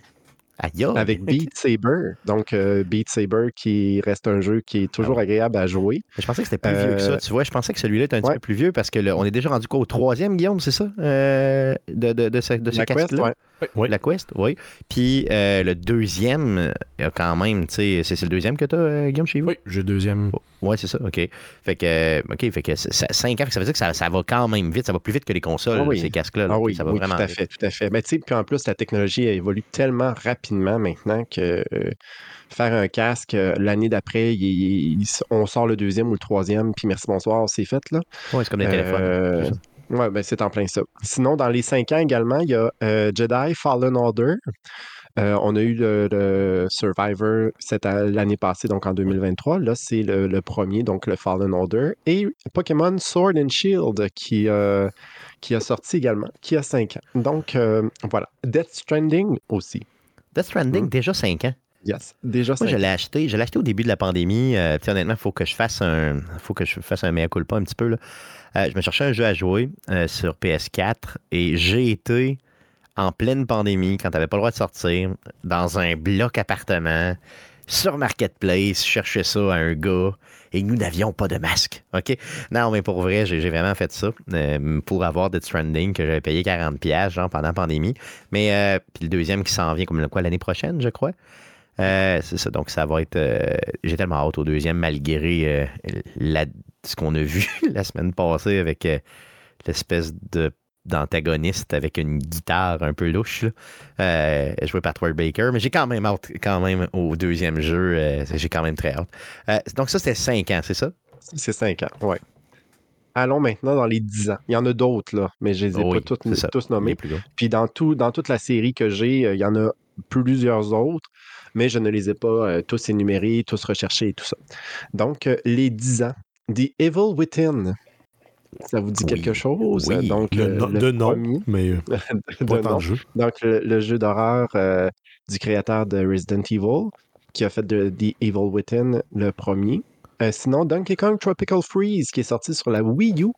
Aïe. Avec Beat Saber. Donc, euh, Beat Saber qui reste un jeu qui est toujours agréable à jouer. Je pensais que c'était plus vieux que ça. Euh, Tu vois, je pensais que celui-là était un petit peu plus vieux parce que le- on est déjà rendu quoi au troisième, Guillaume, c'est ça? Euh, de, de, de ce, de ce Quest, casque-là? ouais. Oui. La Quest, oui. Puis euh, le deuxième, euh, il y a quand même, tu sais, c'est le deuxième que tu as, Guillaume, chez vous? Oui, j'ai le deuxième. Oui, c'est ça, OK. Fait que, euh, OK, fait que 5 ans, ça veut dire que ça, ça va quand même vite, ça va plus vite que les consoles, Ah oui. ces casques-là. là, Ah oui, ça va oui, vraiment tout à vite. fait, tout à fait. Mais tu sais, puis en plus, la technologie évolue tellement rapidement maintenant que euh, faire un casque, euh, l'année d'après, on sort le deuxième ou le troisième, puis merci, bonsoir, c'est fait, là. Ouais, c'est comme des téléphones. Ouais, ben c'est en plein ça. Sinon, dans les cinq ans également, il y a euh, Jedi Fallen Order. Euh, on a eu le, le Survivor l'année passée, donc en 2023. Là, c'est le, le premier, donc le Fallen Order. Et Pokémon Sword and Shield qui, euh, qui a sorti également, qui a 5 ans. Donc, voilà. Death Stranding aussi. Death Stranding, Mm. déjà 5 ans. Yes. Déjà Moi, 5 je l'ai acheté. Je l'ai acheté au début de la pandémie. Euh, puis honnêtement, il faut que je fasse un. faut que je fasse un mea culpa un petit peu. Là. Euh, je me cherchais un jeu à jouer euh, sur PS4 et j'ai été en pleine pandémie, quand tu n'avais pas le droit de sortir, dans un bloc appartement. sur Marketplace, je cherchais ça à un gars et nous n'avions pas de masque. OK? Non, mais pour vrai, j'ai vraiment fait ça euh, pour avoir Death Stranding que j'avais payé 40$ genre pendant la pandémie. Mais euh, puis le deuxième qui s'en vient comme quoi l'année prochaine, je crois. Euh, c'est ça, donc ça va être. euh, J'ai tellement hâte au deuxième, malgré euh, la- ce qu'on a vu la semaine passée avec l'espèce de d'antagoniste avec une guitare un peu louche, là, joué par Troy Baker. Mais j'ai quand même hâte quand même au deuxième jeu. j'ai quand même très hâte. Donc ça, c'était 5 ans, c'est ça? C'est 5 ans, ouais. Allons maintenant dans les 10 ans. Il y en a d'autres, là, mais je les ai Oui, pas toutes- tous nommés. plus. Puis dans, tout, dans toute la série que j'ai, il y en a plusieurs autres, mais je ne les ai pas euh, tous énumérés, tous recherchés et tout ça. Donc, euh, les 10 ans. The Evil Within. Ça vous dit Oui, quelque chose? oui. Donc, Le, euh, no- le de nom, premier- mais euh, de pas tant nom. jeu. Donc, le, le jeu d'horreur euh, du créateur de Resident Evil, qui a fait de The Evil Within le premier. Euh, sinon, Donkey Kong Tropical Freeze, qui est sorti sur la Wii U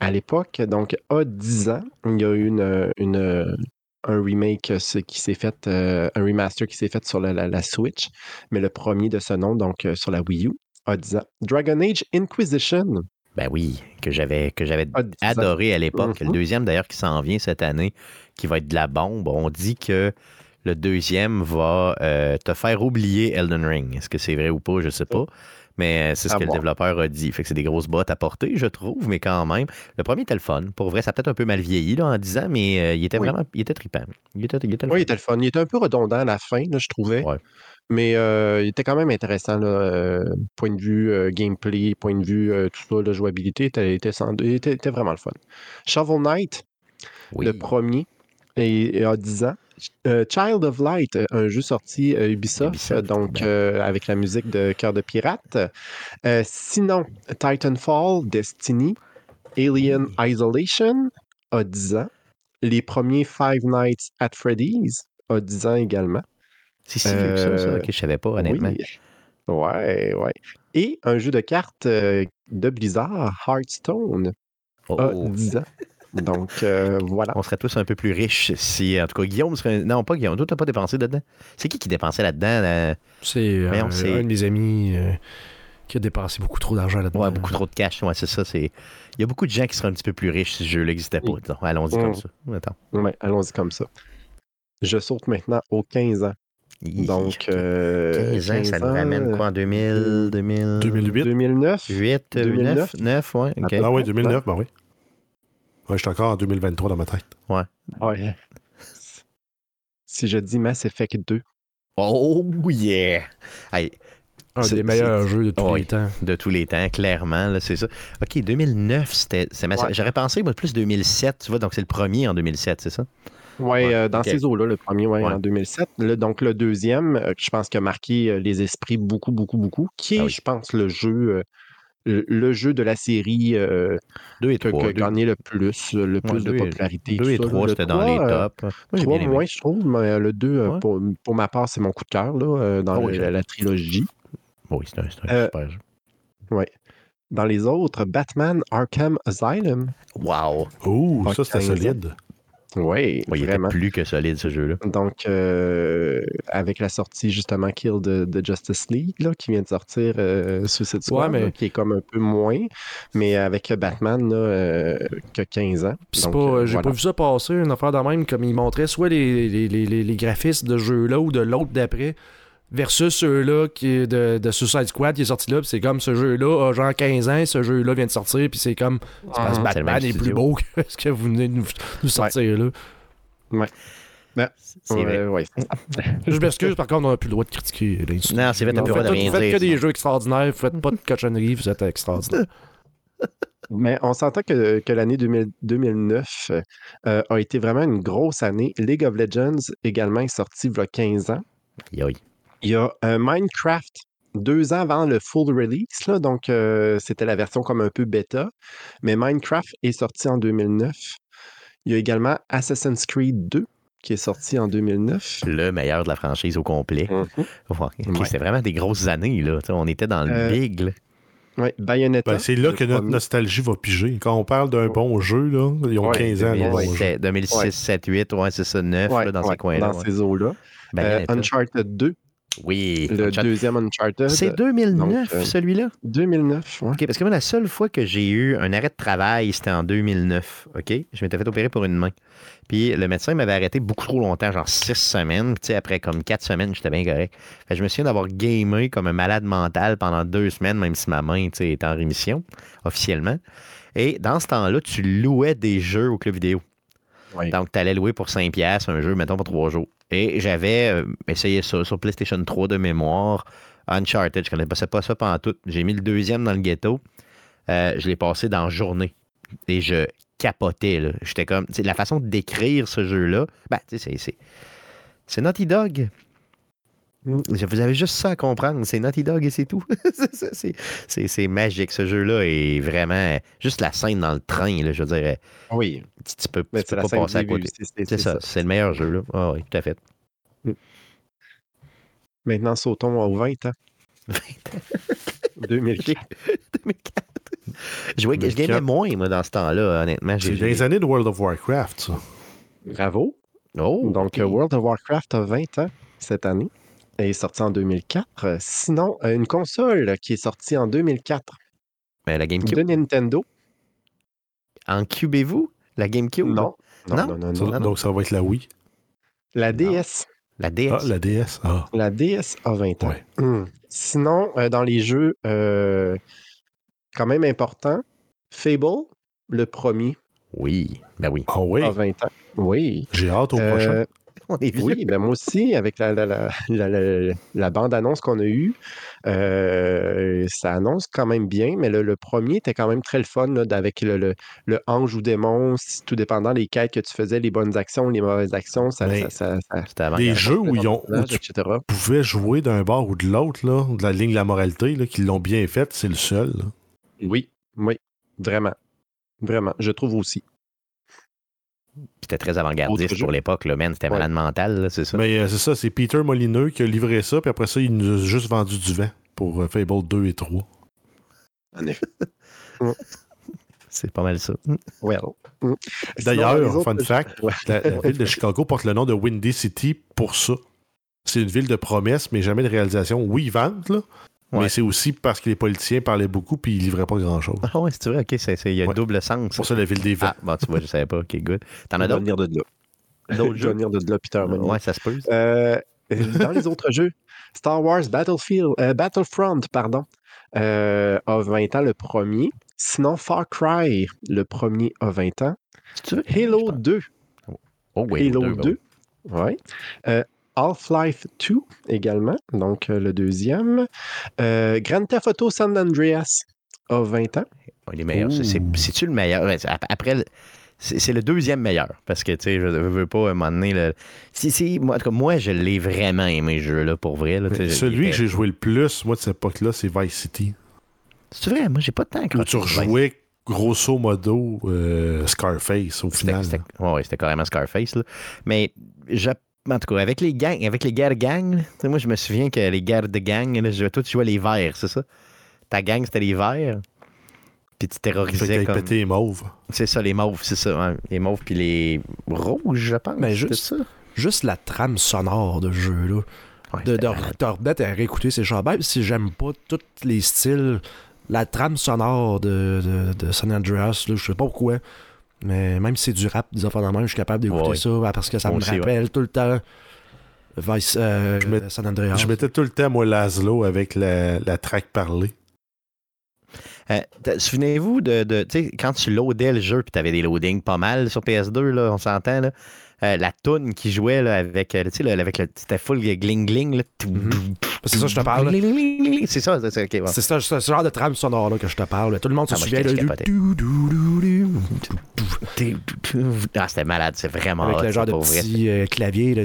à l'époque, donc a 10 ans. Il y a eu une, une- un remake euh, qui s'est fait, euh, un remaster qui s'est fait sur la, la- la Switch, mais le premier de ce nom, donc euh, sur la Wii U, a 10 ans. Dragon Age Inquisition Ben oui, que j'avais que j'avais a 10 ans. adoré à l'époque. Le deuxième, d'ailleurs, qui s'en vient cette année, qui va être de la bombe. On dit que le deuxième va euh, te faire oublier Elden Ring. Est-ce que c'est vrai ou pas? Je sais pas. Mais euh, c'est ce À que le développeur a dit. Fait que c'est des grosses bottes à porter, je trouve, mais quand même. Le premier était le fun. Pour vrai, ça a peut-être un peu mal vieilli là, en 10 ans, mais euh, il était Oui. vraiment il était trippant. Il était, il était Oui, il était le fun. Il était un peu redondant à la fin, là, je trouvais. Ouais. Mais euh, il était quand même intéressant, là, euh, point de vue euh, gameplay, point de vue tout ça, la jouabilité, était, était, sans- était- était vraiment le fun. Shovel Knight, Oui. le premier, et, et a 10 ans. Euh, Child of Light, euh, un jeu sorti euh, Ubisoft, Ubisoft, donc euh, avec la musique de Cœur de Pirate. Sinon, Titanfall, Destiny, Alien Isolation, a 10 ans. Les premiers Five Nights at Freddy's, a 10 ans également. C'est si vieux que ça, ça. Ok, je savais pas, honnêtement. Oui. Ouais, ouais. Et un jeu de cartes de Blizzard, Hearthstone, Oh. a 10 ans. Donc, euh, voilà. On serait tous un peu plus riches si, en tout cas, Guillaume serait. Non, pas Guillaume. Toi, t'as pas dépensé là-dedans. C'est qui qui dépensait là-dedans? là? C'est euh, c'est- un de mes amis euh, qui a dépensé beaucoup trop d'argent là-dedans. Ouais, beaucoup trop de cash. Ouais, c'est ça. C'est... Il y a beaucoup de gens qui seraient un petit peu plus riches si ce jeu-là n'existait pas. Oui. Allons-y comme Mm. ça. Attends. Ouais, allons-y comme ça. Je saute maintenant aux 15 ans. Donc, euh, 15 ans, ça nous ramène quoi en 2000, 2000... 2008. 2009. 8, 2009? 9, 9, ouais, ok. Ah oui, 2009, ben oui. Ouais, je suis encore en 2023 dans ma tête. Ouais. Si je dis Mass Effect 2, Oh yeah! Hey, Un C'est- des meilleurs jeux de tous Oui. les temps. de tous les temps, clairement, là, c'est ça. OK, 2009, c'était... Ouais. J'aurais pensé, moi, plus 2007, tu vois, donc c'est le premier en 2007, c'est ça? Ouais, Ouais, euh, dans ces eaux-là, le premier, ouais, Ouais. en 2007. Le- donc, le deuxième, euh, je pense qu'il a marqué euh, les esprits beaucoup, beaucoup, beaucoup, qui est, Ah oui. je pense, le jeu, euh, le, jeu de la série euh, 2 et qui a 3. qui a gagné le plus, euh, le plus de popularité. 2 et tout ça, 3, Le c'était dans les euh, tops. Moi, j'ai Trois bien aimé. moins, je trouve, mais euh, le 2, Ouais. pour, pour ma part, c'est mon coup de cœur là, euh, dans Ah oui, la, la trilogie. Oui, c'est un, c'est un Euh, super jeu. Ouais. Dans les autres, Batman Arkham Asylum. Wow! Ouh, ça, c'était 15 ans. solide. Oui, Ouais, il était plus que solide, ce jeu-là. Donc, euh, avec la sortie justement Kill de, de Justice League, là, qui vient de sortir euh, Suicide Squad, Ouais, mais- là, qui est comme un peu moins, mais avec Batman, là, euh, qui a 15 ans. Puis c'est Donc, pas, euh, j'ai voilà. pas vu ça passer, une affaire de même, comme il montrait soit les, les, les, les, les graphismes de ce jeu-là ou de l'autre d'après, versus ceux-là qui de, de Suicide Squad qui est sorti là, c'est comme ce jeu-là a genre 15 ans, ce jeu-là vient de sortir, puis c'est comme c'est Mhm. C'est Batman est plus beau que ce que vous venez de nous, nous sortir là. C'est Ouais, vrai. ouais. Je m'excuse, par contre, on n'a plus le droit de critiquer l'industrie. Non, c'est vrai, t'as plus le droit de Faites, rien faites dire. que des jeux extraordinaires, faites pas de cochonneries, vous êtes extraordinaire. Mais on s'entend que, que l'année 2000 2009 euh, a été vraiment une grosse année. League of Legends également est sorti il y a 15 ans. Aïe. Il y a euh, Minecraft deux ans avant le full release, là, donc euh, c'était la version comme un peu bêta. Mais Minecraft est sorti en 2009. Il y a également Assassin's Creed 2 qui est sorti en 2009. Le meilleur de la franchise au complet. Mhm. Ouais, Ouais. C'était vraiment des grosses années, là. On était dans le Euh, big, là. Ouais, Bayonetta. Ben, c'est là que notre premier. nostalgie va piger. Quand on parle d'un bon jeu, là, ils ont Ouais, 15 ans. les bons jeux. 2007, 2006, Ouais. 7, 8, ouais, c'est ça, 9, Ouais, là, dans ouais, ces coins-là. dans ouais. ces eaux-là. Euh. Uncharted 2 Oui. Le Uncharted. deuxième Uncharted. C'est 2009, Donc, euh, celui-là? 2009, ouais. OK, parce que moi, la seule fois que j'ai eu un arrêt de travail, c'était en 2009. OK? Je m'étais fait opérer pour une main. Puis le médecin m'avait arrêté beaucoup trop longtemps, genre six semaines. Puis, après comme quatre semaines, j'étais bien correct. Fait je me souviens d'avoir gamé comme un malade mental pendant deux semaines, même si ma main, était en rémission, officiellement. Et dans ce temps-là, tu louais des jeux au club vidéo. Donc, tu allais louer pour 5$ piastres un jeu, mettons, pour trois jours. Et j'avais euh, essayé ça sur PlayStation 3 de mémoire. Uncharted, je ne connaissais pas ça pendant tout. J'ai mis le deuxième dans le ghetto. Euh, je l'ai passé dans journée. Et je capotais. J'étais comme. La façon de décrire ce jeu-là, ben, c'est. C'est Naughty Dog. Mm. Vous avez juste ça à comprendre. C'est Naughty Dog et c'est tout. C'est- magique. Ce jeu-là est vraiment. Juste la scène dans le train, là, je veux dire, Oui, tu, tu peux, mais tu c'est peux la pas scène passer à côté. c'est- ça, c'est le meilleur jeu. Là. Ah oui, tout à fait. Maintenant, sautons au 20 ans. 2004. 2004. Je, jouais- je gamais 2004. moins, moi, dans ce temps-là, honnêtement. C'est J'ai- des années de World of Warcraft, ça. Bravo. Oh, Donc, euh, World of Warcraft a 20 ans cette année est sorti en 2004. Euh, Sinon, euh, une console qui est sortie en 2004 Mais la GameCube. de Nintendo. En cubez-vous La GameCube? Non. Non, Non? non, non, Ça- non. donc, ça va être la Wii. La DS. La DS. Ah, la DS. Ah. La DS a 20 ans. Ouais. Hum. Sinon, euh, dans les jeux euh, quand même importants, Fable, le premier, Oui, ben oui. Ah oui, a 20 ans. Oui. j'ai hâte au Euh, prochain. On est vieux. Oui, ben moi aussi, avec la, la, la, la- la- la bande-annonce qu'on a eue, euh, ça annonce quand même bien, mais le, le premier était quand même très le fun, là, avec le, le, le ange ou démon, tout dépendant des quêtes que tu faisais, les bonnes actions, les mauvaises actions, ça, Mais ça, avant. Des jeux où, ils ont, où tu etc. pouvais jouer d'un bord ou de l'autre, là, de la ligne de la moralité, là, qui l'ont bien faite, c'est le seul. là. Oui, oui, vraiment. Vraiment, je trouve aussi. C'était très avant-gardiste pour l'époque, là, man. C'était Ouais. malade mental, là, c'est ça. Mais euh, c'est ça, c'est Peter Molineux qui a livré ça, puis après ça, il nous a juste vendu du vent pour euh, Fable 2 et 3. En effet. C'est pas mal ça. Well. D'ailleurs, fun autres- fact, Ouais. la, la ville de Chicago porte le nom de Windy City pour ça. C'est une ville de promesses, mais jamais de réalisation. Oui, ils vendent, là, Ouais. mais c'est aussi parce que les politiciens parlaient beaucoup puis ils livraient pas grand-chose. Ah ouais, c'est vrai, ok, il y a Ouais. double sens. C'est pour ça la ville des vents. Ah, bon, tu vois, je savais pas. Ok, good. T'en as d'autres? venir de là. D'autres jeux? venir de là, Peter Molineux. Ouais, ça se peut. Euh, dans les autres jeux, Star Wars Battlefield, euh, Battlefront, pardon, euh, a 20 ans le premier. Sinon, Far Cry, le premier a 20 ans. Tu veux? Halo 2, Oh, oui, Halo deux, 2, ouais. Euh, Half-Life 2 également, donc euh, le deuxième. Euh, Grand Theft Auto San Andreas a 20 ans. Il est meilleur. C'est- c'est- Ouh. C'est-tu le meilleur? Après, le- c'est c'est le deuxième meilleur. Parce que, tu sais, je veux, veux pas, à un moment donné, le- si, si, moi, en tout cas, moi, je l'ai vraiment aimé, ce jeu-là, pour vrai. Là, Celui que j'ai joué le plus, moi, de cette époque-là, c'est Vice City. C'est vrai, moi, j'ai pas de temps. Quand tu rejouais grosso modo euh, Scarface au C'était final. c'était- ouais, ouais, c'était carrément Scarface. Là. Mais je- en tout cas, avec les gangs, avec les guerres de gang, là, tu sais, moi je me souviens que les guerres de gang, là, je, toi tu jouais les verts, c'est ça? Ta gang c'était les verts? Puis tu terrorisais comme. pété les mauves. C'est ça, les mauves, c'est ça. Les mauves puis les rouges, je pense. Ben, c'était juste- ça? Juste la trame sonore de ce jeu-là. Ouais, de, c'était de, malade. de remettre à réécouter ces chants. Même si j'aime pas tous les styles, la trame sonore de, de, de San Andreas, là, je sais pas pourquoi. Mais même si c'est du rap, des affaires même, je suis capable d'écouter Ouais. ça ah, parce que ça Moi me aussi, ouais. rappelle tout le temps Vice, euh, Je San Andreas. Je mettais tout le temps, moi, Laszlo avec la, la track parlée. Euh, Souvenez-vous de, de tu sais, quand tu loadais le jeu, puis tu avais des loadings pas mal sur PS2, là, on s'entend, là. Euh, la toune qui jouait là, avec, tu sais, là, avec le, c'était full gling gling. Là. Mhm. C'est ça que je te parle. C'est ça, c'est ça, ok, ouais. C'est ce, ce- genre de trame sonore là, que je te parle. Tout le monde se Ah, souvient Ah, c'était malade, c'est vraiment avec hot, le genre ça, de petit euh, clavier. Là.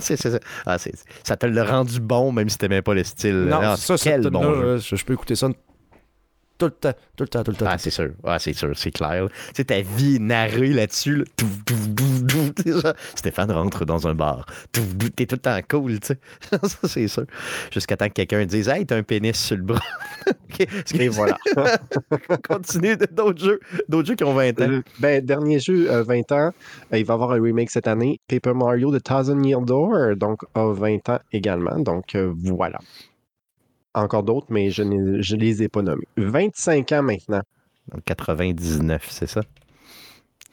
C'est- ça. Ah, ça te l'a rendu bon, même si t'aimais pas le style. Non, Ah, ça, jeu. euh, je peux écouter ça Tout le temps, tout le temps, tout le temps. Ah, c'est sûr. Ah, c'est sûr, c'est clair. Tu sais, ta vie est narrée là-dessus. là. Stéphane rentre dans un bar. T'es tout le temps cool, tu sais. Ça, c'est sûr. Jusqu'à temps que quelqu'un dise Hey, t'as un pénis sur le bras. OK. Et voilà. Continue de- d'autres jeux. D'autres jeux qui ont 20 ans. Euh, ben, dernier jeu, euh, 20 ans. Euh, il va y avoir un remake cette année. Paper Mario The Thousand Year Door, donc a 20 ans également. Donc euh, voilà. Encore d'autres, mais je ne les ai pas nommés. 25 ans maintenant. Donc, 99, c'est ça?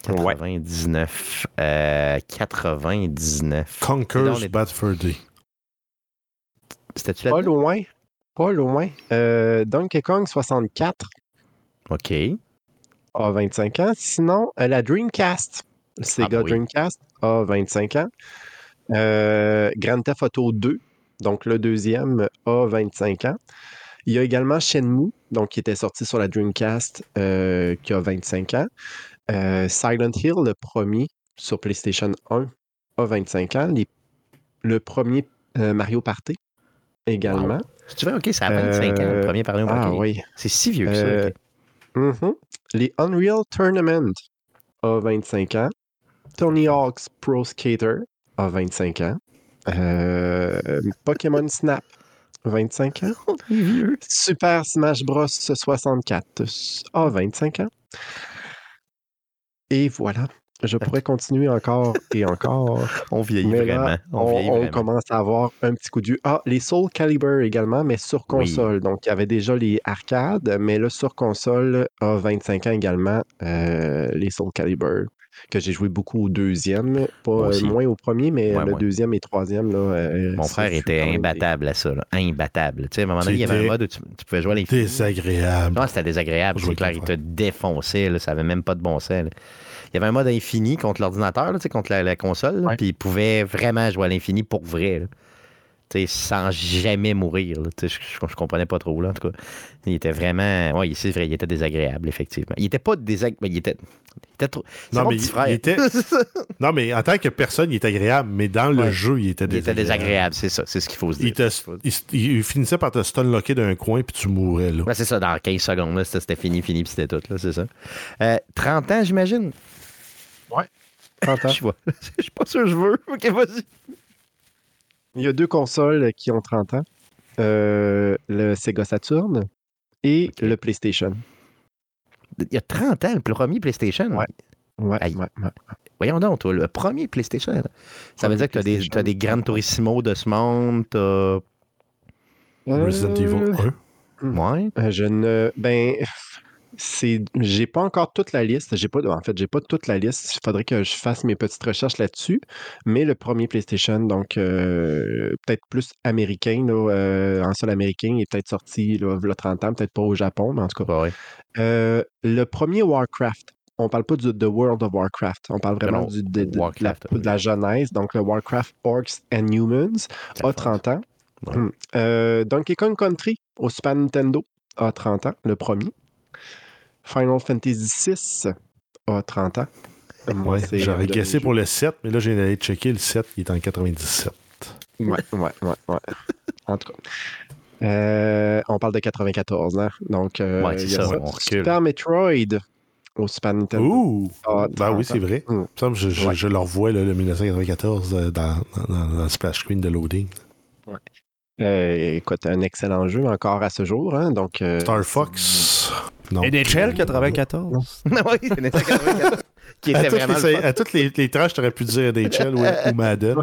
Ouais. 99. Euh, 99. Là, on Conquers est- Bad Fur Day. C'était-tu Pas là loin. Pas loin. Euh, Donkey Kong 64 OK. a 25 ans. Sinon, euh, la Dreamcast. Sega oui. Dreamcast a 25 ans. Euh, Grand Theft Auto 2, donc le deuxième, a 25 ans. Il y a également Shenmue, donc qui était sorti sur la Dreamcast, euh, qui a 25 ans. Euh, Silent Hill, le premier sur PlayStation 1, a 25 ans. Les- le premier euh, Mario Party également. Si tu veux, OK, ça a 25 ans, le premier par exemple. Ah oui. C'est si vieux que ça. Mhm. Les Unreal Tournament a 25 ans. Tony Hawk's Pro Skater a 25 ans. Euh, Pokémon Snap, 25 ans. Super Smash Bros. 64 a 25 ans. Et voilà. Je pourrais continuer encore et encore. On vieillit Mais vraiment. on, on, vieillit on vraiment. commence à avoir un petit coup de vue. Ah, les Soul Calibur également, mais sur Oui. console. Donc, il y avait déjà les arcades, mais là, sur console, a 25 ans également, euh, les Soul Calibur, que j'ai joué beaucoup au deuxième. Pas, euh, moins au premier, mais Ouais, le ouais. deuxième et troisième, là. euh, Mon frère était des- imbattable à ça. Là. Imbattable. Tu sais, à un moment donné, il y avait un mode où tu, tu pouvais jouer à l'infini. Désagréable. Non, c'était désagréable. C'est clair, il te défonçait. Là, ça avait même pas de bon sens. là. Il y avait un mode infini contre l'ordinateur, là, tu sais, contre la, la console. là, Ouais. Puis il pouvait vraiment jouer à l'infini pour vrai. là. Tu sais, sans jamais mourir. Je, je, je comprenais pas trop. Là, en tout cas, il était vraiment. Oui, c'est vrai, il était désagréable, effectivement. Il était pas désagréable, il était. Il était trop. Non, mon mais petit il- frère. il était- Non, mais en tant que personne, il est agréable, mais dans le Ouais. jeu, il était Il était désagréable. désagréable, c'est ça. C'est ce qu'il faut se dire. Il, te- il- il finissait par te stunlocker d'un coin, puis tu mourrais, là. Ouais, c'est ça, dans 15 secondes, là, c'était fini, fini, puis c'était tout, là, c'est ça. Euh, 30 ans, j'imagine? 30 ans. Je vois. Je suis pas sûr que je veux. OK, vas-y. Il y a deux consoles qui ont 30 ans. Euh, le Sega Saturn et le PlayStation. Il y a 30 ans, le premier PlayStation. Ouais. Ouais, Aïe. ouais, ouais. Voyons donc, toi, le premier PlayStation. Ça veut dire que tu as des, PlayStation. t'as des Gran Turismo de ce monde, t'as... Resident Evil 1. Ouais. Euh, Je ne. Ben. C'est, j'ai pas encore toute la liste. J'ai pas, en fait, j'ai pas toute la liste. Il faudrait que je fasse mes petites recherches là-dessus. Mais le premier PlayStation, donc euh, peut-être plus américain, là, euh, en sol américain, il est peut-être sorti là, il y a 30 ans, peut-être pas au Japon, mais en tout cas. Ouais. Euh, le premier Warcraft, on parle pas du The World of Warcraft, on parle vraiment du, de, de- de la, Warcraft, de la genèse, donc le Warcraft Orcs and Humans a fait 30 ans. Ouais. Hum. Donkey Kong Country au Super Nintendo a 30 ans, le premier. Final Fantasy VI a 30 ans. Ouais, J'aurais guessé pour le 7, mais là, j'ai allé checker le 7, il est en 97. jeux. Ouais, ouais, ouais, ouais. En tout cas. Euh, on parle de 94 ans. Donc, euh, Ouais, il y a ça, ça. on recule. Super Metroid au Super Nintendo. Ouh! Ah, Ben oui, 30 c'est vrai. Mm. Je, je, Ouais. je le revois, là, le 1994, euh, dans, dans, dans le splash screen de loading. Euh, écoute, un excellent jeu encore à ce jour. Hein, donc, Star Fox. Non. NHL 94. oui, c'est Nintendo 84. Qui À était toutes, vraiment les, à toutes les, les tranches, t'aurais pu dire NHL ou, ou Madden.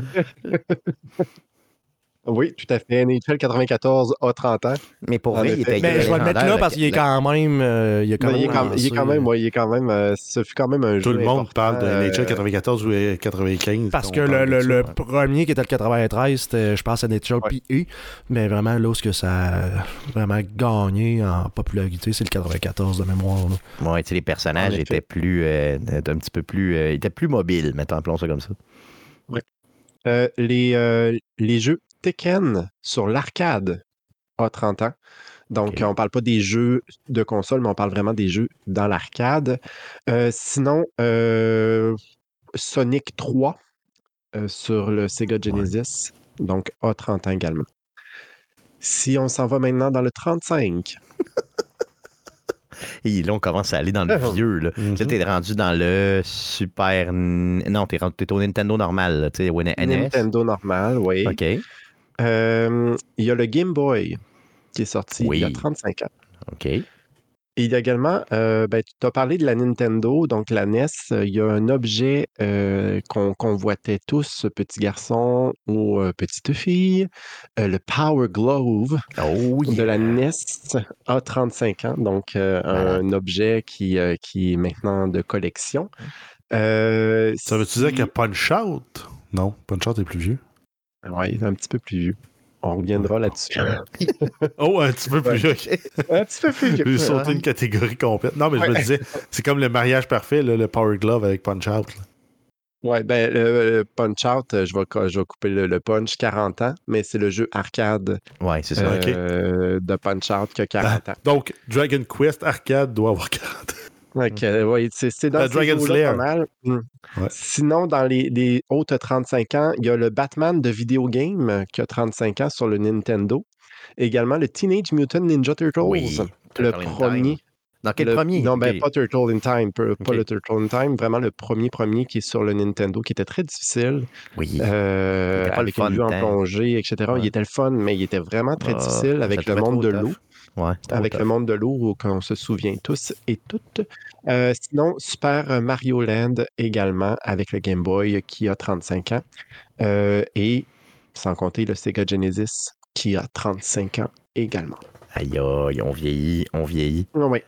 Oui, tout à fait. NHL 94 a 30 ans. Mais pour vrai, il était Ben, je vais le mettre là parce qu'il est quand même. euh, il, a quand Mais il, est même quand, il est quand même, lancé. ouais, il est quand même, euh, ce fut quand même un Tout jeu. le monde parle de euh, NHL 94 ou 95. Parce que le, parle de le- ça, le ouais. premier qui était le 93, c'était, je pense, à Nature Ouais. PE. Mais vraiment, là où ce que ça a vraiment gagné en popularité, c'est le 94 de mémoire. Ouais, tu sais, les personnages étaient plus, euh, un petit peu plus, euh, étaient plus mobiles, mettons, appelons ça comme ça. euh, les, euh, les jeux Tekken sur l'arcade a 30 ans. Donc, on parle pas des jeux de console, mais on parle vraiment des jeux dans l'arcade. Euh, sinon, euh, Sonic 3 euh, sur le Sega Genesis, donc a 30 ans également. Si on s'en va maintenant dans le 35, Et là, on commence à aller dans le vieux. Là. Là, t'es rendu dans le Super... Non, t'es rendu- t'es au Nintendo normal, là, tu sais, au NES. Nintendo normal, oui. OK. Euh, il y a le Game Boy qui est sorti il y a Oui. 35 ans. OK. Et il y a également, euh, ben, tu as parlé de la Nintendo, donc la NES, euh, il y a un objet euh, qu'on convoitait tous, petit garçon ou euh, petite fille, euh, le Power Glove Oh, de la NES a 35 ans, donc euh, un objet qui, euh, qui est maintenant de collection. Euh, Ça veut-tu dire si- que Punch Out? Non, Punch Out est plus vieux. Ouais, il est un petit peu plus vieux. On reviendra là-dessus. Oh, un petit peu plus vieux. un petit peu plus vieux. J'ai sauté une catégorie complète. Non, mais je me disais, c'est comme le mariage parfait, là, le Power Glove avec Punch Out. là. Ouais, ben, le, le Punch Out, euh, je vais, je vais couper le, le punch 40 ans, mais c'est le jeu arcade Ouais, c'est ça. ok. euh, de Punch Out qui a 40 ans. Donc, Dragon Quest Arcade doit avoir 40 ans. Ok, c'est c'est dans Euh, ces Dragon eaux-là Slayer. pas mal. Mm. Ouais. Sinon, dans les, les hautes 35 ans, il y a le Batman de vidéo game euh, qui a 35 ans sur le Nintendo. Également le Teenage Mutant Ninja Turtles. Oui, le premier. Time. Dans quel le- premier? Non, ben pas Turtle in Time, pas, le Turtle in Time, vraiment le premier premier qui est sur le Nintendo, qui était très difficile. Oui. Euh, avec une vue en plongée, etc. Ouais. Il était le fun, mais il était vraiment très Ah, difficile avec le monde de l'eau. Ouais, Avec le monde de l'eau qu'on se souvient tous et toutes. Euh, sinon, Super Mario Land également avec le Game Boy qui a 35 ans. Euh, et sans compter le Sega Genesis qui a 35 ans également. Aïe, aïe, on vieillit, on vieillit. Oui.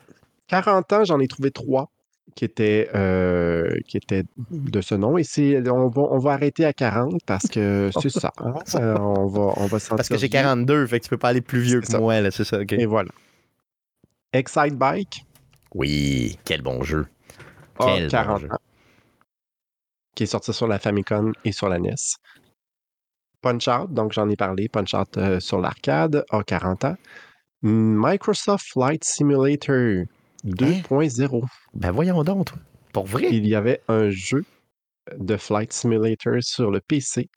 40 ans, j'en ai trouvé trois qui étaient, euh, qui étaient de ce nom. Et on, va, on va arrêter à 40 parce que c'est ça. hein. Euh, on va, on va Parce que j'ai sortir. 42, fait que tu peux pas aller plus vieux que ça. moi, là, c'est ça. Et voilà. Excite Bike, Oui, quel bon jeu. a Quel bon 40 jeu. ans. Qui est sorti sur la Famicom et sur la NES. Punch Out, donc j'en ai parlé. Punch Out euh, sur l'arcade, a 40 ans. Microsoft Flight Simulator 2.0. Ben voyons donc. Pour vrai? il y avait un jeu de Flight Simulator sur le PC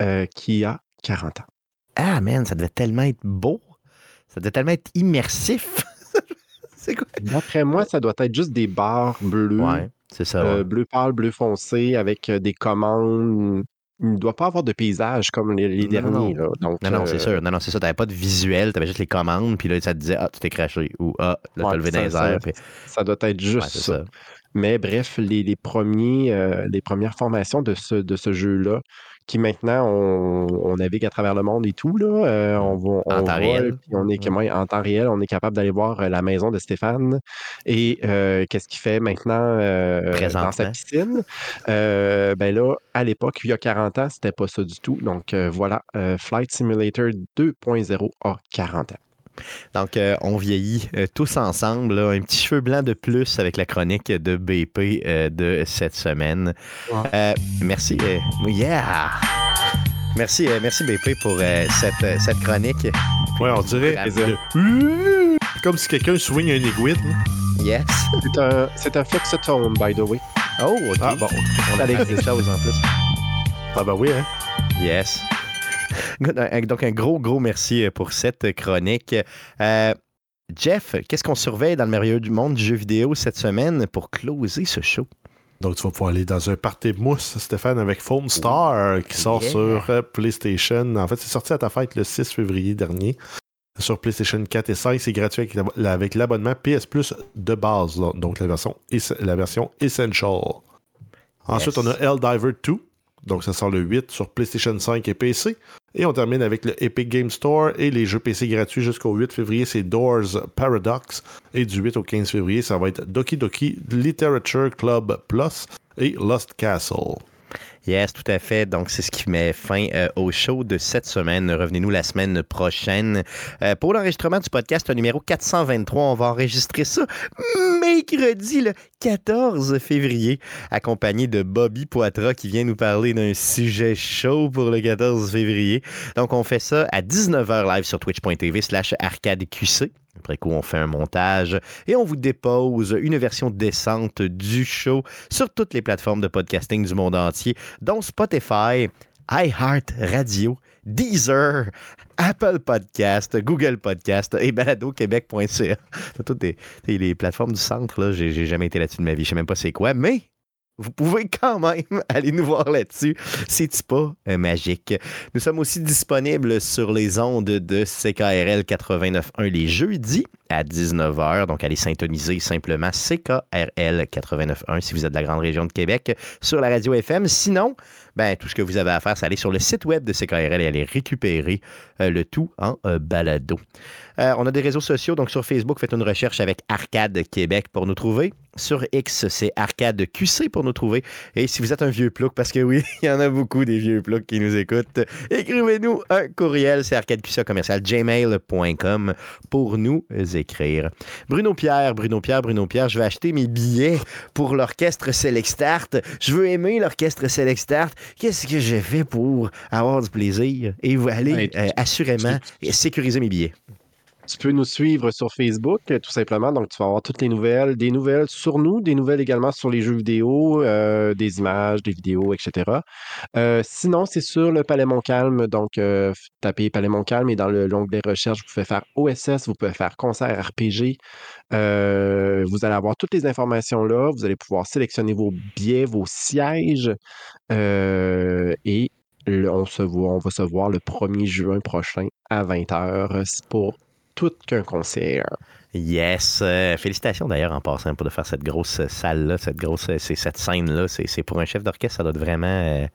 euh, qui a 40 ans. Ah, man, ça devait tellement être beau. Ça devait tellement être immersif. c'est quoi? D'après moi, ça doit être juste des barres bleues, Ouais, c'est ça. euh, bleu pâle, bleu foncé, avec euh, des commandes. Il ne doit pas avoir de paysage comme les, les Non, derniers. non. là. Donc, Non, non, euh, c'est sûr. Non, non, c'est ça. T'avais pas de visuel, t'avais juste les commandes, puis là, ça te disait, ah, tu t'es craché, ou ah, là, Ouais, levé dans les ça- airs, puis Ça doit être juste ouais, c'est ça. ça. Mais bref, les, les premiers, euh, les premières formations de ce, de ce jeu-là, maintenant, on, on navigue à travers le monde et tout, là, euh, on va, on En temps réel. on est, ouais, en temps réel, on est capable d'aller voir euh, la maison de Stéphane et euh, qu'est-ce qu'il fait maintenant dans sa piscine. Ben là, à l'époque, il y a 40 ans, c'était pas ça du tout. Donc voilà, Flight Simulator 2.0 a 40 ans. Donc, euh, on vieillit euh, tous ensemble. là. un petit cheveu blanc de plus avec la chronique de BP euh, de cette semaine. Ouais. Euh, merci. euh, yeah! Merci, euh, merci BP pour euh, cette, euh, cette chronique. Ouais, on dirait. Comme si quelqu'un swing un aiguille. hein. Yes. C'est un, c'est un fluxotone, by the way. Oh, OK. Ah, bon. On a des choses en plus. Ah, ben oui, hein. Yes. Donc, un gros, gros merci euh, pour cette chronique. Euh, Jeff, qu'est-ce qu'on surveille dans le merveilleux du monde du jeu vidéo cette semaine pour closer ce show? Donc, tu vas pouvoir aller dans un party mousse, Stéphane, avec Foam Star, euh, qui sort Yeah. sur PlayStation. En fait, c'est sorti à ta fête le 6 février dernier. Sur PlayStation 4 et 5, c'est gratuit avec, l'ab- avec l'abonnement PS Plus de base, donc la version, la version Essential. Ensuite, Yes. on a Helldiver 2, donc ça sort le 8 sur PlayStation 5 et PC. Et on termine avec le Epic Game Store et les jeux PC gratuits jusqu'au 8 février, c'est Doors Paradox. Et du 8 au 15 février, ça va être Doki Doki Literature Club Plus et Lost Castle. Yes, tout à fait. Donc, c'est ce qui met fin euh, au show de cette semaine. Revenez-nous la semaine prochaine. Euh, pour l'enregistrement du podcast numéro 423, on va enregistrer ça mercredi le 14 février, accompagné de Bobby Poitras qui vient nous parler d'un sujet chaud pour le 14 février. Donc, on fait ça à 19h live sur twitch.tv slash arcadeqc. Après coup, on fait un montage et on vous dépose une version décente du show sur toutes les plateformes de podcasting du monde entier, dont Spotify, iHeart Radio, Deezer, Apple Podcast, Google Podcast et baladoquebec.ca. Toutes les, les plateformes du centre, là, j'ai jamais été là-dessus de ma vie. Je sais même pas c'est quoi, mais vous pouvez quand même aller nous voir là-dessus. C'est pas euh, magique. Nous sommes aussi disponibles sur les ondes de CKRL 89.1 les jeudis à 19h. Donc, allez syntoniser simplement CKRL 89.1 si vous êtes de la grande région de Québec sur la radio FM. Sinon, ben, tout ce que vous avez à faire, c'est aller sur le site web de CKRL et aller récupérer euh, le tout en euh, balado. Euh, on a des réseaux sociaux, donc sur Facebook, faites une recherche avec Arcade Québec pour nous trouver. Sur X, c'est Arcade QC pour nous trouver. Et si vous êtes un vieux plouc, parce que oui, il y en a beaucoup des vieux ploucs qui nous écoutent, écrivez-nous un courriel, c'est arcadeqc commercial gmail.com pour nous écrire. Bruno Pierre, Bruno Pierre, Bruno Pierre, je vais acheter mes billets pour l'orchestre Select Start. Je veux aimer l'orchestre Select Start. Qu'est-ce que j'ai fait pour avoir du plaisir? Et vous allez euh, assurément sécuriser mes billets? Tu peux nous suivre sur Facebook, euh, tout simplement. Donc, tu vas avoir toutes les nouvelles, des nouvelles sur nous, des nouvelles également sur les jeux vidéo, euh, des images, des vidéos, etc. Euh, sinon, c'est sur le Palais Montcalm. Donc, tapez Palais Montcalm et dans le l'onglet recherche, vous pouvez faire OSS, vous pouvez faire concert RPG. Vous allez avoir toutes les informations là. Vous allez pouvoir sélectionner vos billets, vos sièges. Et on, se voit, on va se voir le 1er juin prochain à 20h pour tout qu'un concert. Yes. Euh, félicitations d'ailleurs en passant pour de faire cette grosse salle-là, cette grosse, euh, cette scène-là. C'est pour un chef d'orchestre, ça doit être vraiment, euh,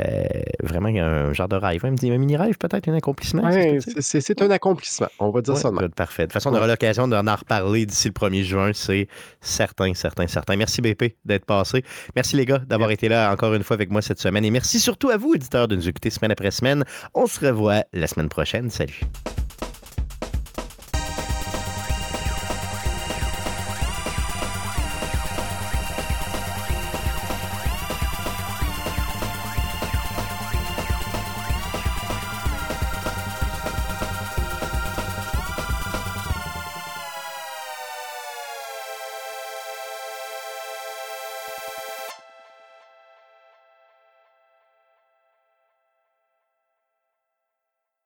euh, vraiment un genre de rêve. Un, mini-rêve, peut-être, un accomplissement. Ouais, c'est- un accomplissement, on va dire Ouais, ça good, parfait. De toute façon, on aura l'occasion d'en en reparler d'ici le 1er juin, c'est certain, certain, certain. Merci BP d'être passé. Merci les gars d'avoir été là encore une fois avec moi cette semaine. Et merci surtout à vous, éditeurs, de nous écouter semaine après semaine. On se revoit la semaine prochaine. Salut.